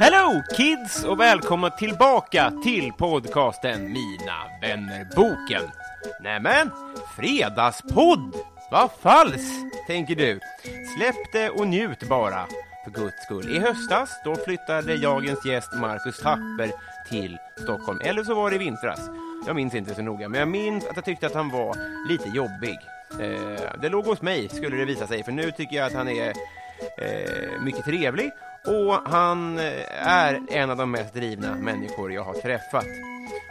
Hello kids och välkomna tillbaka till podcasten Mina vänner-boken. Nämen, fredagspodd! Vad falskt, tänker du. Släpp det och njut bara, för guds skull. I höstas, då flyttade jagens gäst Marcus Tapper till Stockholm. Eller så var det i vintras. Jag minns inte så noga, men jag minns att jag tyckte att han var lite jobbig. Eh, det låg hos mig, skulle det visa sig, för nu tycker jag att han är eh, mycket trevlig och han eh, är en av de mest drivna människor jag har träffat.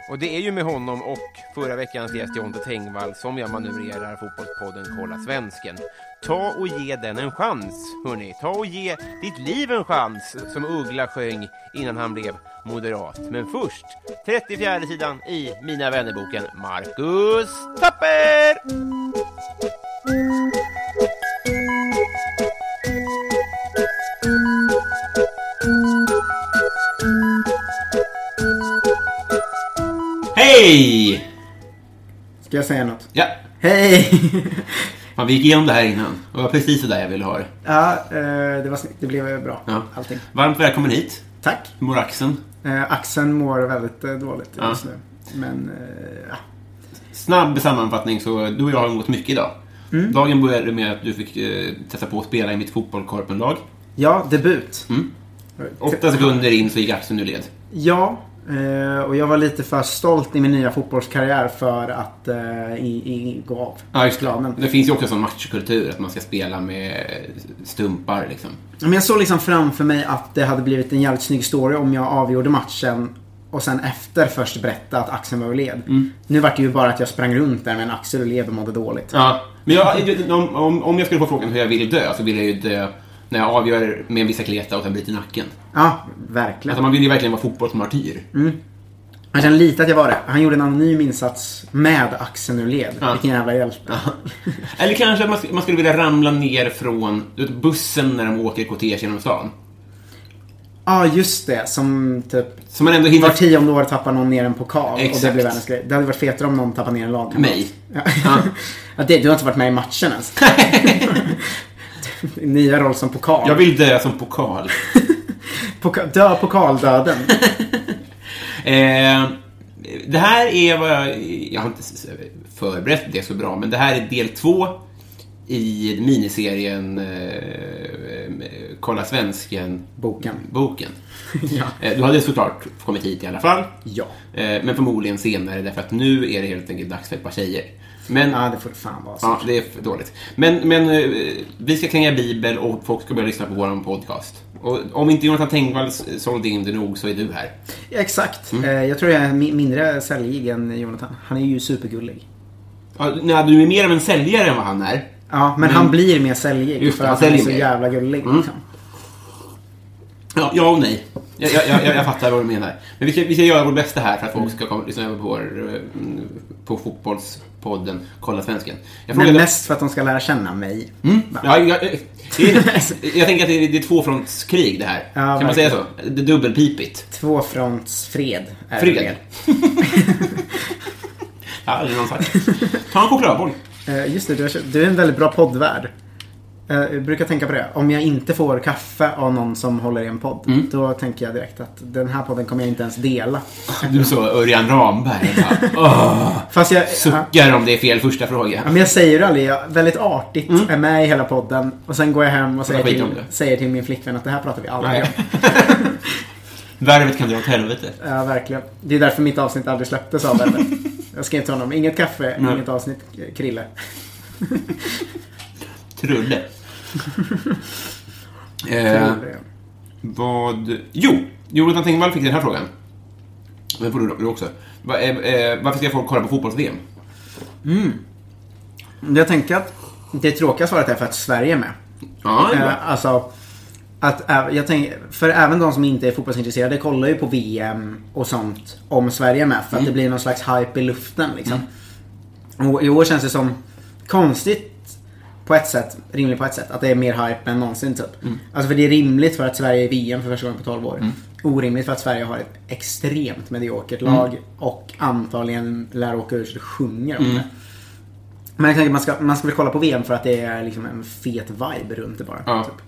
Och det är ju med honom och förra veckans gäst Jonte Tengvall som jag manövrerar fotbollspodden Kolla Svensken. Ta och ge den en chans, hörni. Ta och ge ditt liv en chans, som Uggla sjöng innan han blev moderat. Men först, 34 sidan i Mina vännerboken, Marcus Tapper! Hej! Ska jag säga något? Ja, Hej! fan, vi gick igenom det här innan. Det var precis så där jag ville ha det. ja, eh, det var snyggt. Det blev bra. Ja. Allting. Varmt välkommen hit. Tack. Hur mår axeln? Eh, axeln mår väldigt eh, dåligt Ja. just nu. Men, ja. Snabb sammanfattning, så du och jag har umgåtts mycket idag. Mm. Dagen började med att du fick testa på att spela i mitt fotbollkorpenlag. ja, debut. Mm. Åtta sekunder in så gick axeln ur led. Ja, eh, och jag var lite för stolt i min nya fotbollskarriär för att eh, i, i, gå av Ja, just det. planen. Det finns ju också en sån matchkultur, att man ska spela med stumpar liksom. Men jag såg liksom framför mig att det hade blivit en jävligt snygg story om jag avgjorde matchen och sen efter först berätta att axeln var ur led. Mm. Nu var det ju bara att jag sprang runt där med en axel ur led och mådde dåligt. Ja, men jag, om, om, jag skulle få frågan hur jag vill dö, så vill jag ju dö när jag avgör med en bicicleta och sen bryter nacken. Ja, verkligen. Alltså man vill ju verkligen vara fotbollsmartyr. Han kände lite att jag var det. Han gjorde en anonym insats med axeln ur led. Ja. Vilken jävla hjälte. Eller kanske att man, sk- man skulle vilja ramla ner från vet, bussen när de åker kortege genom stan. Ja, just det. Som typ Så man ändå hinner... var tionde år tappar någon ner en pokal. Och det Exakt. blir världens grej. Det hade varit fetare om någon tappar ner en lagkamrat. Mig. Ja. Ja. ja, det, du har inte varit med i matchen ens. Nya roll som pokal. Jag vill dö som pokal. Poka, dö pokaldöden. Eh, det här är vad jag... Jag har inte förberett det så bra, men det här är del två i miniserien eh, Kolla Svensken Boken. boken. ja. Eh, du hade såklart kommit hit i alla fall. Ja. Eh, men förmodligen senare, därför att nu är det helt enkelt dags för ett par tjejer. Men, Ja, det får det fan vara. så. Ja, det är dåligt. Men, men eh, vi ska kränga Bibel och folk ska börja lyssna på vår podcast. Och om inte Jonathan Tengvall sålde in det nog så är du här. Exakt. Mm. Eh, Jag tror jag är mi- mindre säljig än Jonathan. Han är ju supergullig. Ja, nej, du är mer av en säljare än vad han är. Ja, men han blir mer säljig. Just för han att han är så mer. jävla gullig. Mm. Liksom. Ja, ja och nej. Jag, jag, jag, jag fattar vad du menar. Men vi ska, vi ska göra vårt bästa här för att folk ska komma, lyssna över på, vår, eh, på fotbollspodden Kolla Svensken. Jag Men mest för att de ska lära känna mig. Mm. Ja, jag, jag, det är, jag tänker att det är, det är tvåfrontskrig det här. Ja, kan man verkligen. säga så? Det är dubbelpipigt. Tvåfrontsfred. Är Fred. det. Ja, aldrig någon sagt. Ta en chokladboll. Eh, Just det, du är en väldigt bra poddvärd. Eh, Jag brukar tänka på det. Om jag inte får kaffe av någon som håller i en podd. Mm. Då tänker jag direkt att den här podden kommer jag inte ens dela. Du så Örjan Ramberg. Bara, Åh, Fast jag, ja, suckar om det är fel första fråga. men jag säger det aldrig. Jag är väldigt artigt är med i hela podden. Och sen går jag hem och säger till, säger till min flickvän att det här pratar vi aldrig Nej. om. Värvet kan dra åt helvete. Ja, verkligen. Det är därför mitt avsnitt aldrig släpptes av henne. Jag skrev till honom, inget kaffe, Nej. inget avsnitt, Krille. Trulle. eh, vad... Jo! Jonathan Tengvall fick den här frågan. Den får du, du också. Va, eh, eh, varför ska folk kolla på fotbolls-VM? Jag tänker att det tråkiga svaret är för att Sverige är med. Ja, det är bra. Eh, alltså, att, jag tänker, för även de som inte är fotbollsintresserade kollar ju på VM och sånt om Sverige är med. För att det blir någon slags hype i luften liksom. Och i år känns det som konstigt på ett sätt, rimligt på ett sätt, att det är mer hype än någonsin typ. Alltså för det är rimligt för att Sverige är VM för första gången på 12 år. Orimligt för att Sverige har ett extremt mediokert lag och antagligen lär åka ur så det sjunger om det. Men jag tänker man ska, man ska väl kolla på VM för att det är liksom en fet vibe runt det bara. Ja. Typ.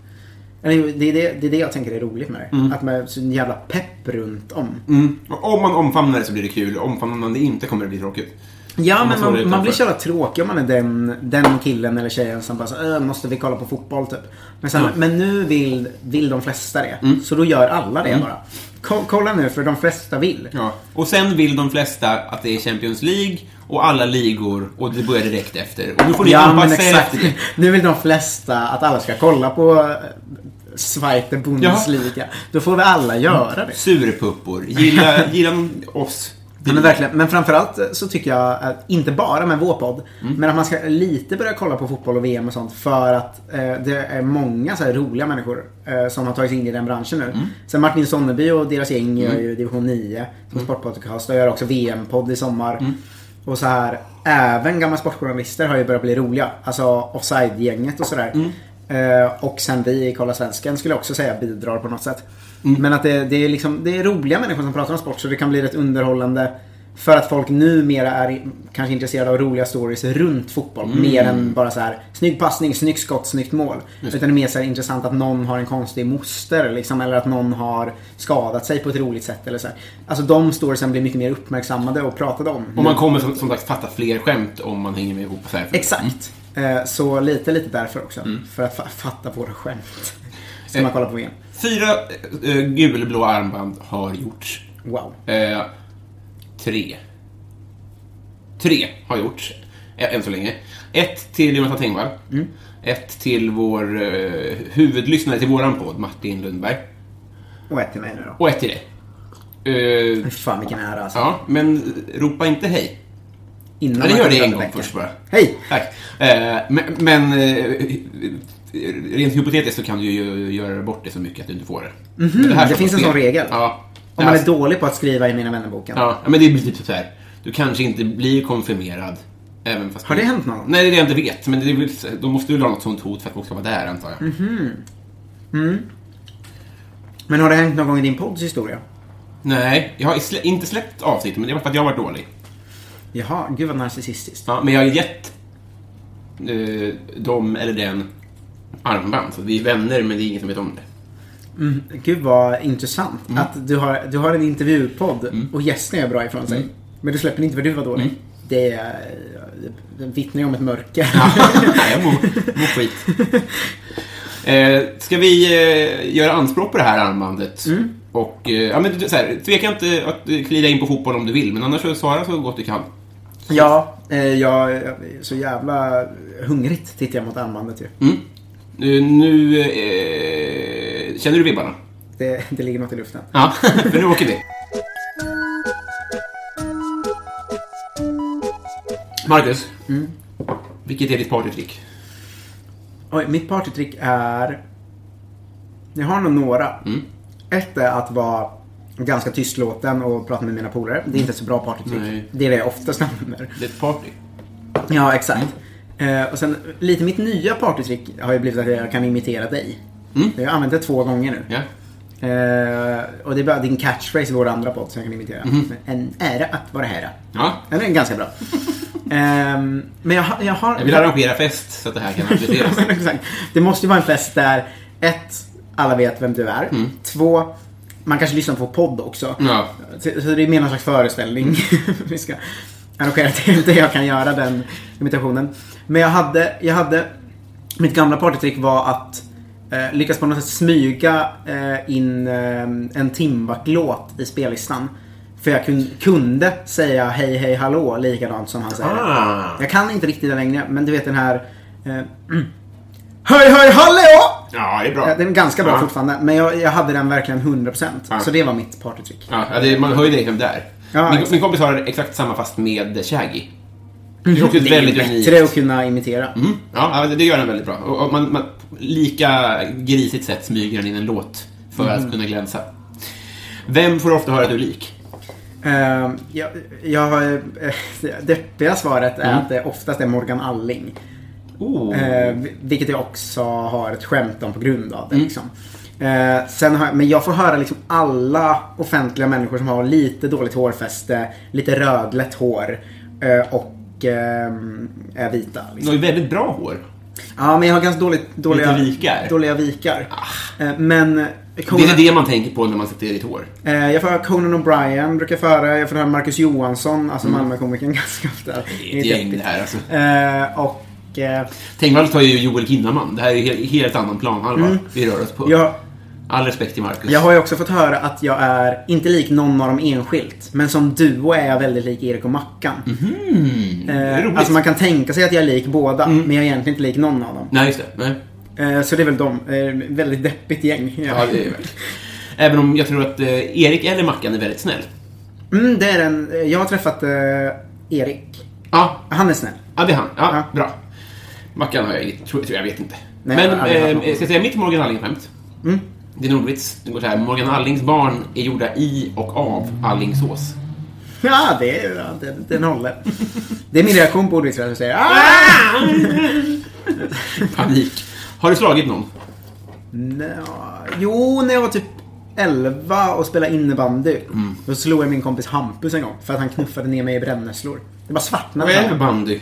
Det är det, det är det jag tänker är roligt med det. Att man är så jävla pepp runt om. Mm. Om man omfamnar det så blir det kul. Omfamnar man det inte kommer det bli tråkigt. Ja, men man, man blir så jävla tråkig om man är den, den killen eller tjejen som bara så, "Äh, måste vi kolla på fotboll typ. Men, sen, Ja. men nu vill, vill de flesta det. Mm. Så då gör alla det bara. Ko- kolla nu, för de flesta vill. Ja. Och sen vill de flesta att det är Champions League och alla ligor och det börjar direkt efter. Och nu får ni Ja, anpassa er exakt. efter det. Nu vill de flesta att alla ska kolla på eh, Zweite Bundesliga. Då får vi alla göra det. Surpuppor. Gilla, gilla oss. Ja, men verkligen. Men framförallt så tycker jag att, inte bara med vår podd, Mm. men att man ska lite börja kolla på fotboll och VM och sånt för att eh, det är många så här roliga människor eh, som har tagit sig in i den branschen nu. Mm. Sen Martin Sonneby och deras gäng gör ju Division 9 som sportpodcast och gör också VM-podd i sommar. Mm. Och så här, även gamla sportjournalister har ju börjat bli roliga. Alltså Offside-gänget och sådär. Mm. Eh, och sen vi i Kolla Svensken skulle jag också säga bidrar på något sätt. Mm. Men att det, det, är liksom, det är roliga människor som pratar om sport så det kan bli rätt underhållande. För att folk numera är kanske intresserade av roliga stories runt fotboll. Mm. Mer än bara så här snygg passning, snyggt skott, snyggt mål. Utan det är mer så här intressant att någon har en konstig moster. Liksom, eller att någon har skadat sig på ett roligt sätt. Eller så här. Alltså de storiesen blir mycket mer uppmärksammade och pratade om. Och man kommer som, som sagt fatta fler skämt om man hänger med ihop så här. Exakt. Eh, Så lite, lite därför också. Mm. För att fa- fatta våra skämt. Ska Eh. man kolla på VM. Fyra äh, gulblå armband har gjorts. Wow. Eh, tre. Tre har gjorts, än så länge. Ett till Jonathan Tengvall. Mm. Ett till vår eh, huvudlyssnare till våran podd, Martin Lundberg. Och ett till mig nu då. Och ett till dig. Eh, fan vilken ära alltså. ja, men ropa inte hej. Innan Eller man gör det en gång först bara. Hej! Tack. Eh, men men eh, rent hypotetiskt så kan du ju göra bort det så mycket att du inte får det. Här Mhm. det står finns en sån regel. Ja. Om man är Alltså- dålig på att skriva i Mina vännerboken. Ja, men det blir typ så här. Du kanske inte blir konfirmerad. Även fast Har du- det hänt någon? Nej, det är det jag inte vet. Men det är väl, då måste du ha något sånt hot för att folk ska vara där, antar jag. Mhm. Men har det hänt någon gång i din podds historia? Nej, jag har inte släppt avsnitt, men det var för att jag har varit dålig. Jaha, gud vad narcissistiskt. Ja, men jag har gett eh, dem eller den armband. Så vi är vänner, men det är ingen som vet om det. Gud vad intressant. Mm. Att du har, du har en intervjupodd och gästerna gör bra ifrån sig. Mm. Men du släpper inte för du var dålig. Det, är, det vittnar ju om ett mörker. Nej, jag mår, mår skit. Eh, ska vi eh, göra anspråk på det här armbandet? Mm. Och, eh, ja, men, så här, tveka inte att eh, klida in på fotboll om du vill, men annars så svara så gott du kan. ja, eh, jag är så jävla hungrigt tittar jag mot armbandet ju. Mm. Eh, nu eh, känner du vibbarna? Det, det ligger något i luften. Ja, för nu åker vi. Marcus, vilket är ditt partytrick? Oj, mitt partytrick är... Jag har nog några. Mm. Ett är att vara ganska tystlåten och prata med mina polare. Det är inte så bra partytrick. Nej. Det är det jag oftast använder. Det är ett party. Ja, exakt. Eh, och sen lite mitt nya partytrick har ju blivit att jag kan imitera dig. Mm. Jag har använt det två gånger nu. Ja. Eh, och det är bara din catchphrase i vår andra podd som jag kan imitera. Mhm. En ära att vara här. Ja. Den är ganska bra. Ehm, men jag, har- jag har... Jag vill arrangera fest så att det här kan appliceras. Exakt. Det måste ju vara en fest där ett, alla vet vem du är. Två, man kanske lyssnar på podd också. Ja. Så, så det är mer någon slags föreställning. Vi ska arrangera till. Inte jag kan göra den imitationen. Men jag hade, jag hade mitt gamla partytrick var att eh, lyckas på något sätt smyga eh, in eh, en Timbuk-låt i spellistan. För jag kun, kunde säga hej hej hallå likadant som han säger. Ah. Jag kan inte riktigt det längre, men du vet den här... Eh, mm. Hej hej hallå! Ja, det är bra. Den är ganska bra Ja. fortfarande, men jag, jag hade den verkligen 100%. Ja. Så det var mitt partytrick. Ja, det, man hör ju det liksom där. Ja, min, min kompis har exakt samma fast med Shaggy. Det är också ett Det är väldigt bättre unikt. att kunna imitera. Mm. Ja, det gör den väldigt bra. Och, och man, man, lika grisigt sätt smyger den in en låt för Mm. att kunna glänsa. Vem får ofta höra att du är lik? Uh, jag, jag, eh, det deppiga svaret är Mm. att det oftast är Morgan Alling. Oh. Eh, vilket jag också har ett skämt om på grund av det. Mm. Liksom. Eh, sen har, men jag får höra liksom alla offentliga människor som har lite dåligt hårfäste, lite rödlätt hår eh, och eh, är vita. Du Liksom. har ju väldigt bra hår. Ja, men jag har ganska dåligt, dåliga Lite vikar. Dåliga vikar. Eh, men Det Conan, är det man tänker på när man sätter ditt hår. eh, jag får höra Conan O'Brien, brukar jag få höra. Jag får höra Marcus Johansson, alltså Mm. Malmökomikern ganska ofta. Det är ett gäng det här alltså. Eh, och eh, Tengvall tar ju Joel Kinnaman. Det här är ju helt, annan planhalva vi rör oss på. jag, All respekt till Marcus. jag har ju också fått höra att jag är inte lik någon av dem enskilt. Men som duo är jag väldigt lik Erik och Mackan. är Eh, alltså man kan tänka sig att jag är lik båda, men jag är egentligen inte lik någon av dem. Nej, just det. Nej. Eh, så det är väl de. Eh, väldigt deppigt gäng. Ja, det är väl. Även om jag tror att eh, Erik eller Mackan är väldigt snäll. Mm, det är den. eh, Jag har träffat eh, Erik. Ja, Han är snäll. ja det är han. Ja, Ja. bra. Mackan har jag inget, tror, jag vet inte. Nej, Men jag eh, ska jag säga mitt Morgan Alling-skämt? Mm. Det är en ordvits. Det går så här. Morgan Allings barn är gjorda i och av Allingsås. Ja, det är, ja, den, den håller. Det är min reaktion på ordvitsar. Jag säger ah! Panik. Har du slagit någon? Nå, Jo, när jag var typ 11 och spelade innebandy. Mm. Då slog jag min kompis Hampus en gång. För att han knuffade ner mig i brännässlor. Det bara svartnade. Vad är det för bandy?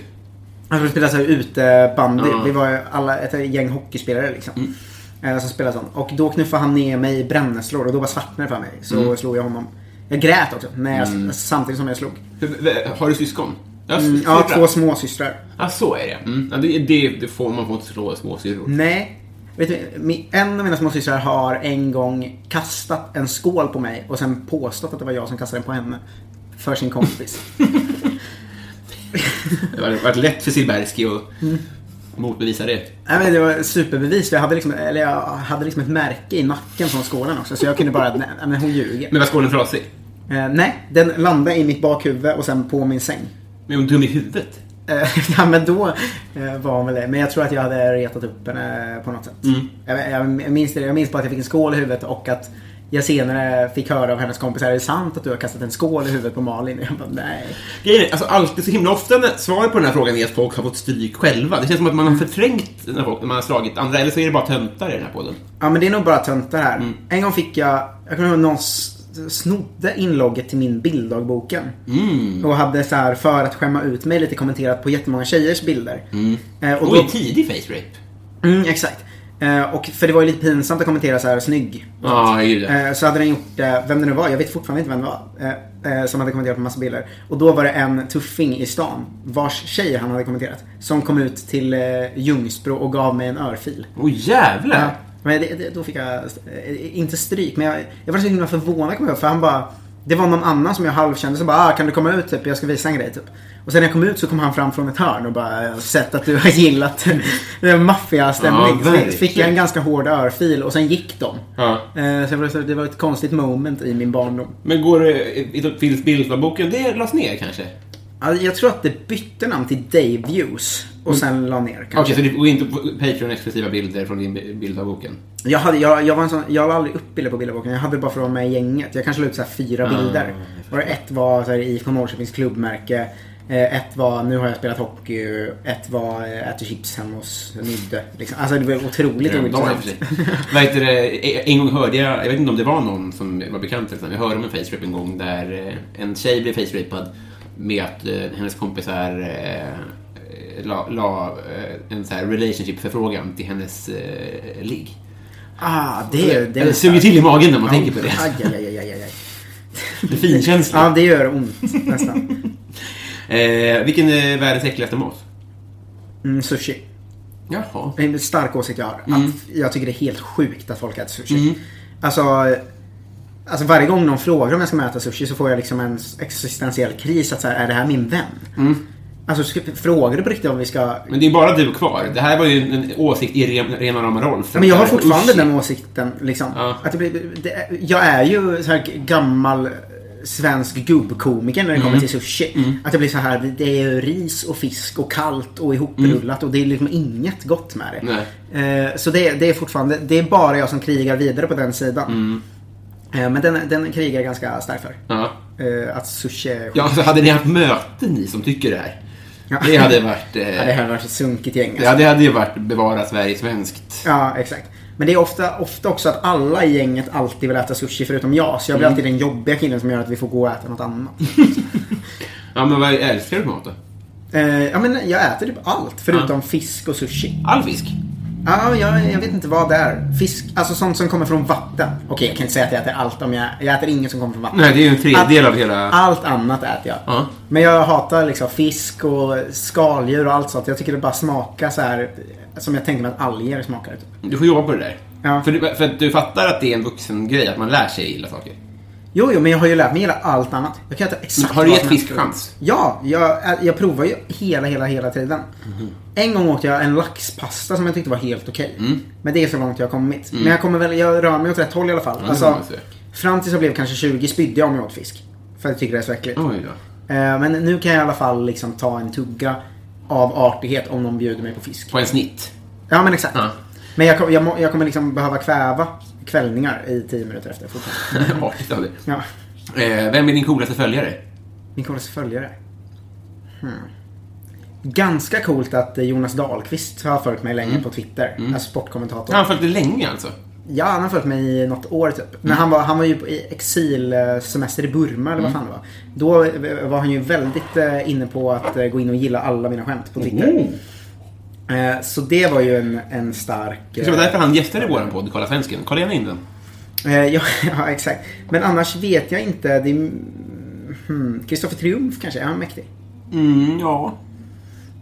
Han skulle spela så här utebandy. Ja. Mm. Vi var alla ett gäng hockeyspelare liksom. Eh, Som spelade sånt. Och då knuffade han ner mig i brännässlor och då bara svartnade för mig. Så Mm. slog jag honom. Jag grät också när jag, samtidigt som jag slog. Har du syskon? Ja, Mm, ja, två småsystrar. Ja, så är det. Mm. Ja, det, det, det får man får inte slå småsyrror. Nej. Vet du, en av mina småsystrar har en gång kastat en skål på mig och sen påstått att det var jag som kastade den på henne. För sin kompis. Det har varit lätt för Silbersky att Mm. motbevisa det. Nej, men det var superbevis. Jag hade, liksom, eller jag hade liksom ett märke i nacken från skålen också. Så jag kunde bara, nej men hon ljuger. Men var skålen trasig? Eh, nej, den landade i mitt bakhuvud och sen på min säng. Men hon dum i huvudet? Eh, ja men då eh, var hon väl det. Men jag tror att jag hade retat upp henne på något sätt. Jag, jag, minns det, jag minns bara att jag fick en skål i huvudet och att jag senare fick höra av hennes kompisar. Är det sant att du har kastat en skål i huvudet på Malin? Och jag bara, nej. Grejen är, alltså alltid så himla ofta när svaret på den här frågan är att folk har fått stryk själva. Det känns som att man har förträngt när, folk, när man har slagit andra, eller så är det bara töntar i den här podden. Ja men det är nog bara töntar här. Mm. En gång fick jag, jag kommer ihåg någon snodde inlogget till min bilddagboken. Mm. Och hade så här för att skämma ut mig lite kommenterat på jättemånga tjejers bilder. Eh, och Oj, tidig face rape. Mm, exakt. Eh, och för det var ju lite pinsamt att kommentera så här snygg. Ja. Eh, så hade den gjort det, vem det nu var, jag vet fortfarande inte vem det var. Eh, eh, som hade kommenterat på massa bilder. Och då var det en tuffing i stan, vars tjej han hade kommenterat. Som kom ut till eh, Ljungsbro och gav mig en örfil. Oj, jävlar! Ja, men det, det, då fick jag, eh, inte stryk, men jag, jag var så himla förvånad kommer jag för han bara det var någon annan som jag halvkände som bara ah, kan du komma ut typ, jag ska visa en grej typ. Och sen när jag kom ut så kom han fram från ett hörn och bara "Jag har sett att du har gillat maffiastämning. Ja, så fick jag en ganska hård örfil och sen gick de. Ja. Eh, så det var, ett konstigt moment i min barndom. Men går det, finns bilderboken, det lades ner kanske? Jag tror att det bytte namn till Dave Views och sen la ner Okej, kanske. så det går inte på Patreon-exklusiva bilder från din bild av boken? Jag, hade, jag, jag, var en sån, jag la aldrig upp bilder på bilderboken. Jag hade bara för att vara med i gänget. Jag kanske la ut så fyra bilder. Och ett var så här, IFK Norrköpings klubbmärke. Eh, Ett var nu har jag spelat hockey. Ett var eh, äter chips hemma hos Nydde. Liksom. Alltså det var otroligt Ja, ointressant. heter det, en gång hörde jag, jag vet inte om det var någon som var bekant, så, jag hörde om en face rape en gång där eh, en tjej blev face rapad med att hennes kompisar la, la en så här relationship-förfrågan till hennes eh, ligg. Ah, det är... Det Det suger till i magen när man tänker på det. Aj, aj, aj, aj. Det är finkänsligt. Ja, det gör ont nästan. Eh, vilken är världens äckligaste mat? Mm, sushi. Jaha. Är en stark åsikt jag har. Mm. Att jag tycker det är helt sjukt att folk äter sushi. Alltså, alltså varje gång någon frågar om jag ska äta sushi så får jag liksom en existentiell kris. Att så här, är det här min vän? Mm. Alltså, frågar du på riktigt om vi ska... Men det är bara du kvar. Det här var ju en, åsikt i ren, rena rama Rolf. Men jag har fortfarande Usch. den åsikten. Liksom. Ja. Att det blir, det, jag är ju så här gammal svensk gubbkomiker när det Mm. kommer till sushi. Att det blir så här, det är ris och fisk och kallt och ihoprullat och det är liksom inget gott med det. Mm. Nej. Eh, så det, det är fortfarande, det är bara jag som krigar vidare på den sidan. Mm. Eh, men den, den krigar jag ganska starkt för. Ja. Eh, att sushi är Ja, så hade ni haft möten ni som tycker det här. Ja. Det hade varit... Eh, Ja, det har varit ett sunkigt gäng. Alltså. ja, det hade ju varit bevara Sverige svenskt. Ja, exakt. Men det är ofta, ofta också att alla i gänget alltid vill äta sushi förutom jag. Så jag blir alltid den jobbiga killen som gör att vi får gå och äta något annat. Ja, men vad älskar du för mat då? Eh, ja, men jag äter typ allt förutom fisk och sushi. All fisk? Ja, jag, jag vet inte vad det är. Fisk, alltså sånt som kommer från vatten. Okej, jag kan inte säga att jag äter allt om jag... Jag äter inget som kommer från vatten. Nej, det är ju en tredjedel av hela... Allt annat äter jag. Ja. Men jag hatar liksom fisk och skaldjur och allt sånt. Jag tycker det bara smakar så här som jag tänker mig att alger smakar. Typ. Du får jobba på det där. Ja. För, du, för att du fattar att det är en vuxen grej att man lär sig gilla saker. Jo, jo, men jag har ju lärt mig gilla allt annat. Jag kan äta exakt Har du gett fisk chans? Ja, jag, jag provar ju hela, hela, hela tiden. Mhm. En gång åt jag en laxpasta som jag tyckte var helt okej. Mm. Men det är så långt jag har kommit. Men jag kommer väl, jag rör mig åt rätt håll i alla fall. får alltså, fram tills jag blev kanske 20 spydde jag om jag åt fisk. För jag tycker det är så äckligt. Oj. Eh, Men nu kan jag i alla fall liksom ta en tugga av artighet om någon bjuder mig på fisk. På en snitt. Ja, men exakt. Ja. Men jag, jag, jag kommer liksom behöva kväva kvällningar i 10 minuter efter fortfarande. Artigt av det. Ja. Eh, vem är din coolaste följare? Min coolaste följare? Hmm. Ganska coolt att eh, Jonas Dahlqvist har följt mig länge på Twitter. Alltså sportkommentator. Har han följt dig länge alltså? Ja, han har följt mig i något år typ. Men han var, han var ju på- exilsemester i Burma eller vad fan det var. Då eh, var han ju väldigt eh, inne på att gå in och gilla alla mina skämt på Twitter. Eh, Så det var ju en, en stark... Det var därför han gästade våran podd, Kolla Svensken. Kolla gärna in den. Eh, ja, ja, exakt. Men annars vet jag inte. Är... Hmm, Kristoffer Triumf kanske? Är han mäktig? Mm, ja.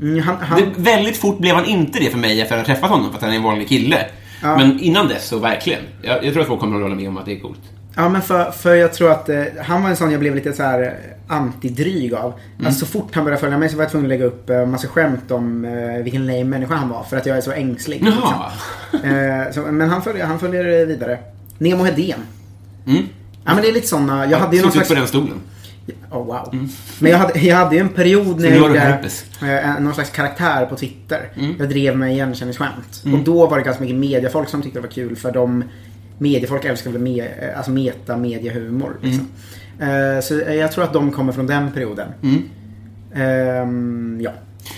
Mm, han, han, Det, väldigt fort blev han inte det för mig efter att ha träffat honom, för att han är en vanlig kille. Ja. Men innan dess så verkligen. Jag, jag tror att folk kommer att hålla med om att det är coolt. Ja men för, för jag tror att eh, han var en sån jag blev lite så här eh, antidryg av. Mm. Alltså så fort han började följa mig så var jag tvungen att lägga upp eh, massa skämt om eh, vilken lame människa han var. För att jag är så ängslig. Jaha. Liksom. Eh, så, men han följer, han följer vidare. Nemo Hedén. Mm. Ja men det är lite såna. Jag hade ju någon slags... på den stolen. Oh, wow. Men jag hade, jag hade ju en period när jag gjorde eh, någon slags karaktär på Twitter. Mm. Jag drev med igenkänningsskämt. Och då var det ganska mycket mediafolk som tyckte det var kul för de Mediefolk älskar väl me, alltså meta mediehumor. Liksom. Mm. Eh, så jag tror att de kommer från den perioden. Ehm, ja,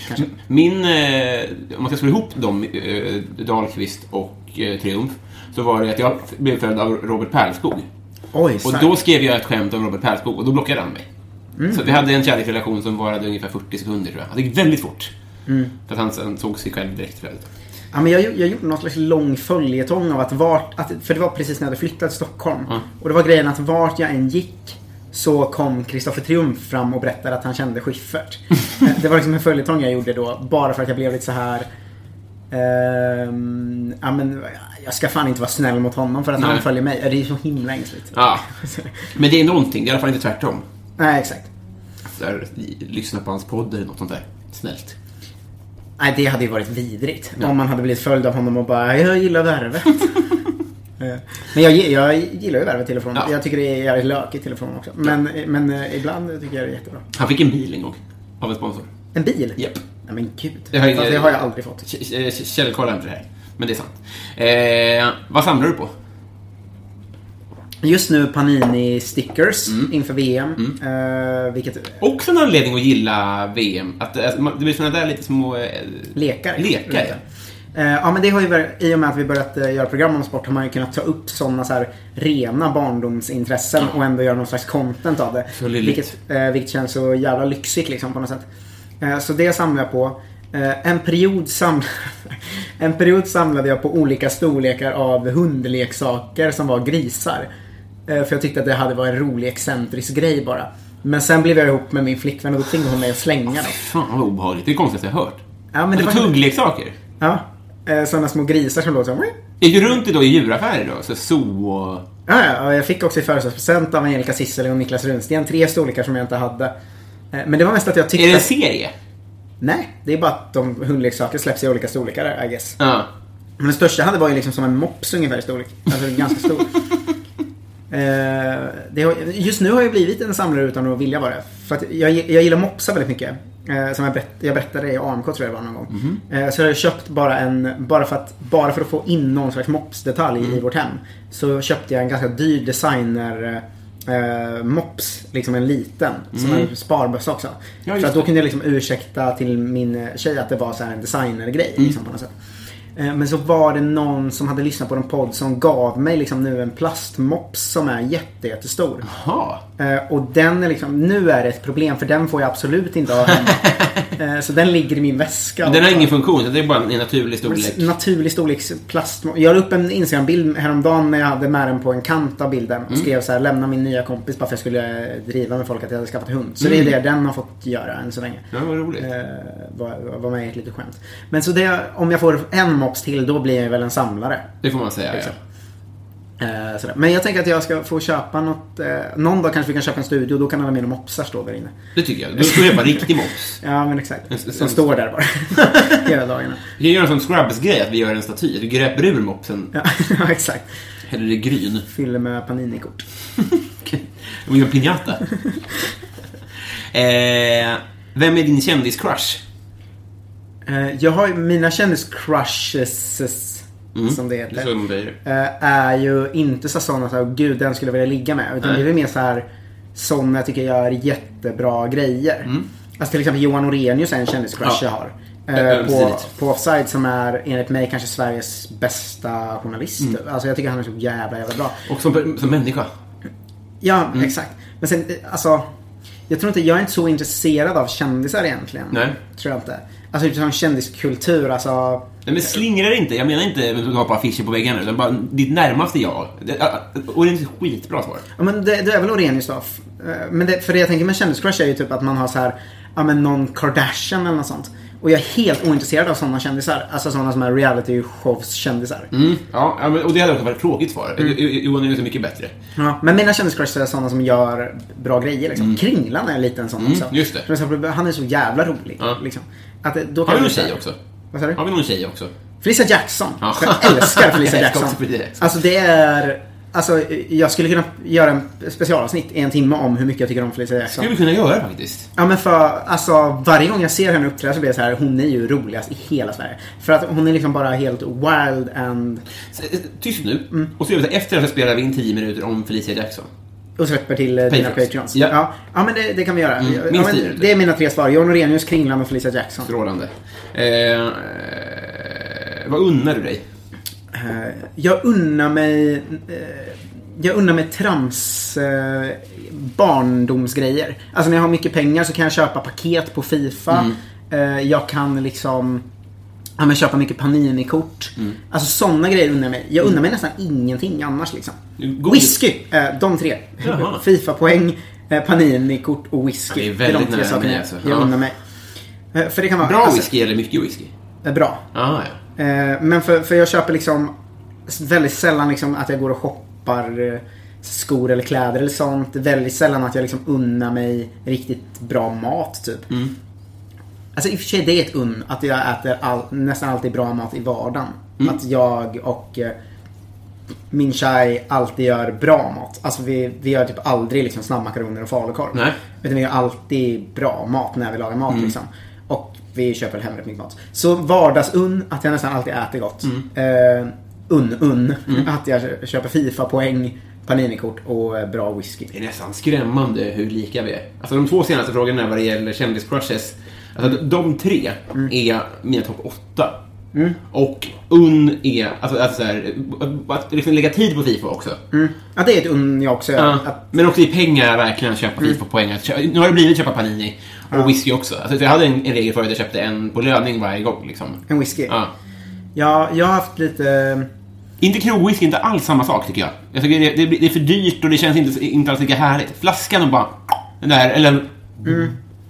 kanske. Min, eh, om man ska slå ihop dem, eh, Dahlqvist och eh, Triumf, så var det att jag blev följd av Robert Perlskog. Oj, Och då skrev jag ett skämt om Robert Perlskog och då blockade han mig. Så vi hade en kärleksrelation som varade ungefär 40 sekunder tror jag. Det gick väldigt fort. För att han sen såg sig själv direkt flödet. Ja, men jag, jag gjorde någon slags lång följetong av att vart, att, för det var precis när jag hade flyttat till Stockholm. Och det var grejen att vart jag än gick så kom Kristoffer Triumf fram och berättade att han kände Schyffert. Eh, det var liksom en följetong jag gjorde då, bara för att jag blev lite så här. ehm, ja, men, jag ska fan inte vara snäll mot honom för att han Nej. följer mig. Det är så himla ängsligt. Ja. Men det är någonting, det är i alla fall inte tvärtom. Nej, exakt. Där, lyssna på hans podd eller något sånt där. Snällt. Nej, det hade ju varit vidrigt. Om man hade blivit följd av honom och bara, jag gillar värvet. Eh, men jag, jag gillar ju värvet till och från. Ja. Jag tycker det är jävligt lökigt till och från också. Men, men eh, ibland tycker jag det är jättebra. Han fick en bil en gång. Av en sponsor. En bil? Japp. Nej men gud. Det har, Fast det har jag aldrig fått. Källkolla inte det här. Men det är sant. Eh, vad samlar du på? Just nu Panini stickers Mm. inför VM. Eh, vilket... Också en anledning att gilla VM. Att, man- det blir såna där lite små... Eh, Lekar. Lekar, ja. Eh, ja men det har ju i och med att vi börjat eh, göra program om sport har man ju kunnat ta upp sådana så här rena barndomsintressen och ändå göra någon slags content av det. Så. Vilket, eh, vilket känns så jävla lyxigt liksom på något sätt. Så det samlar jag på. En, period sam en period samlade jag på olika storlekar av hundleksaker som var grisar. För jag tyckte att det hade varit en rolig excentrisk grej bara. Men sen blev jag ihop med min flickvän och då tvingade hon mig att slänga dem. Fan vad obehagligt. Det är det konstigaste jag hört. Ja, men det Alltså var- tuggleksaker. Ja. Eh, Sådana små grisar som låter här, Gick du runt då i djuraffärer då? Så zoo och... Ja, ja, jag fick också i födelsedagspresent av Angelica Cissel och Niklas Runsten tre storlekar som jag inte hade. Eh, Men det var mest att jag tyckte... Är det en serie? Nej, det är bara att de hundleksaker släpps i olika storlekar, I guess. Ja. Men den största jag hade var ju liksom som en mops ungefär i storlek. Alltså ganska stor. Eh, har, just nu har jag blivit en samlare utan att vilja vara det. För att jag, jag gillar mopsar väldigt mycket. Eh, som jag, berätt, jag berättade i AMK tror jag det var någon gång. Eh, så jag har köpt bara en, bara för att, bara för att få in någon slags mopsdetalj i vårt hem. Så köpte jag en ganska dyr designer eh, mops, liksom en liten. Som en sparbössa också. Ja, just att då kunde jag liksom ursäkta till min tjej att det var så här en designergrej. Liksom, på något sätt. Eh, Men så var det någon som hade lyssnat på en podd som gav mig liksom nu en plastmops som är jätte, jättestor. Jaha. Eh, Och den är liksom, nu är det ett problem för den får jag absolut inte ha hemma. Eh, Så den ligger i min väska. Den har ingen funktion, det är bara en naturlig storlek. Naturlig storleks plast. Jag la upp en Instagram-bild häromdagen när jag hade med den på en kant av bilden. Mm. Och skrev så här, lämna min nya kompis bara för att jag skulle driva med folk att jag hade skaffat hund. Så Mm. det är det den har fått göra än så länge. Ja, vad roligt. Var, var med i ett litet skämt. Men så det, om jag får en mops till då blir jag väl en samlare. Det får man säga, ja. Exakt. Eh, sådär. Men jag tänker att jag ska få köpa något. Eh, någon dag kanske vi kan köpa en studio. Då kan alla mina mopsar stå där inne. Det tycker jag. Du får köpa riktig mops. Ja men exakt. Som står där bara. Hela dagarna. Vi kan göra en sån Scrubs-grej, att vi gör en staty. Du gröper ur mopsen, Ja, ja exakt. häller i gryn. Fyller med Panini-kort. Och gör en piñata. eh, vem är din kändis-crush? Eh, jag har ju mina kändis-crushes. Som det heter. Som det är. eh, är ju inte så sådana så här, gud den skulle jag vilja ligga med. Utan Nej. det är mer så här sådana jag tycker gör jättebra grejer. Alltså till exempel Johan Orenius är en kändiscrush Mm. Ja. jag har. Eh, på, på Offside som är enligt mig kanske Sveriges bästa journalist. Mm. Alltså jag tycker han är så jävla jävla bra. Och som, som människa. Ja, Mm. exakt. Men sen, alltså. Jag tror inte, jag är inte så intresserad av kändisar egentligen. Nej. Tror jag inte. Alltså utifrån kändiskultur, alltså. Nej, men slingra dig inte. Jag menar inte att du har på affischer på väggarna, utan bara ditt närmaste jag. Och det är ett skitbra svar. Ja men det, det är väl Orenius då. Eh, Men det, för det jag tänker med kändiscrush är ju typ att man har så här, ja men någon Kardashian eller något sånt. Och jag är helt ointresserad av sådana kändisar. Alltså sådana som är reality shows kändisar. Mm. Ja, och det hade också varit tråkigt svar. Mm. Johan är ju så mycket bättre. Ja, men mina kändiscrush är sådana som gör bra grejer liksom. Kringlan är lite en sån också. Mm, just det. Till exempel, Han är så jävla rolig. Ja. Liksom. Att, då Har kan vi någon tjej också? Vad sa du? Har vi någon tjej också? Felicia Jackson. Ja. Jag älskar också Felicia Jackson. Alltså det är... Alltså jag skulle kunna göra en specialavsnitt i en timme om hur mycket jag tycker om Felicia Jackson. skulle vi kunna göra faktiskt. Ja men för alltså varje gång jag ser henne uppträda så blir jag så här, hon är ju roligast i hela Sverige. För att hon är liksom bara helt wild and... Eh, Tyst nu. Mm. Och så gör vi så här, efter så spelar vi in 10 minuter om Felicia Jackson. Och släpper till eh, dina Patreons. Patreons. Ja. Ja. ja, men det, det kan vi göra. Mm, ja, men tio det är mina tre svar. John Orenius, Kringland och Felicia Jackson. Strålande. Eh, vad unnar du dig? Eh, jag unnar mig... Eh, jag unnar mig trams... Eh, barndomsgrejer. Alltså när jag har mycket pengar så kan jag köpa paket på Fifa. Mm. Eh, jag kan liksom... Ja, men köpa mycket Panini-kort. Mm. Alltså sådana grejer unnar jag mig. Jag unnar mig nästan ingenting annars liksom. Godis. Whisky! Eh, de tre. Fifa-poäng, eh, Panini-kort och whisky. Ja, det är väldigt de tre nära sakerna mig, alltså. jag Ja. unnar mig. Eh, för det kan vara... Bra alltså, whisky eller mycket whisky? eh, Bra. Ah, ja. Eh, men för, för jag köper liksom väldigt sällan liksom att jag går och shoppar eh, skor eller kläder eller sånt. Väldigt sällan att jag liksom unnar mig riktigt bra mat typ. Mm. Alltså i och för sig det är ett unn att jag äter all, nästan alltid bra mat i vardagen. Mm. Att jag och eh, min tjej alltid gör bra mat. Alltså vi, vi gör typ aldrig liksom snabbmakaroner och falukorv. Nej. Utan vi gör alltid bra mat när vi lagar mat Mm. liksom. Vi köper hem rätt mycket mat. Så vardagsunn, att jag nästan alltid äter gott. Mm. Eh, unn, unn. Att jag köper Fifa-poäng, Panini-kort och eh, bra whisky. Det är nästan skrämmande hur lika vi är. Alltså de två senaste frågorna vad det gäller kändiscrushes. Alltså de tre Mm. är mina topp åtta Och unn är, alltså, alltså så här, att liksom lägga tid på Fifa också. Ja, det är ett unn jag också gör. Ja. Att, Men också i pengar verkligen köpa Fifa-poäng. Att köpa- Nu har det blivit köpa Panini och whisky också. Alltså, jag hade en, en regel förut, jag köpte en på löning varje gång. Liksom. en whisky. Ja. Ja, jag har haft lite... Inte krogwhisky, inte alls samma sak tycker jag. Jag tycker det, det, det är för dyrt och det känns inte, inte alls lika härligt. Flaskan och bara... Den där, eller...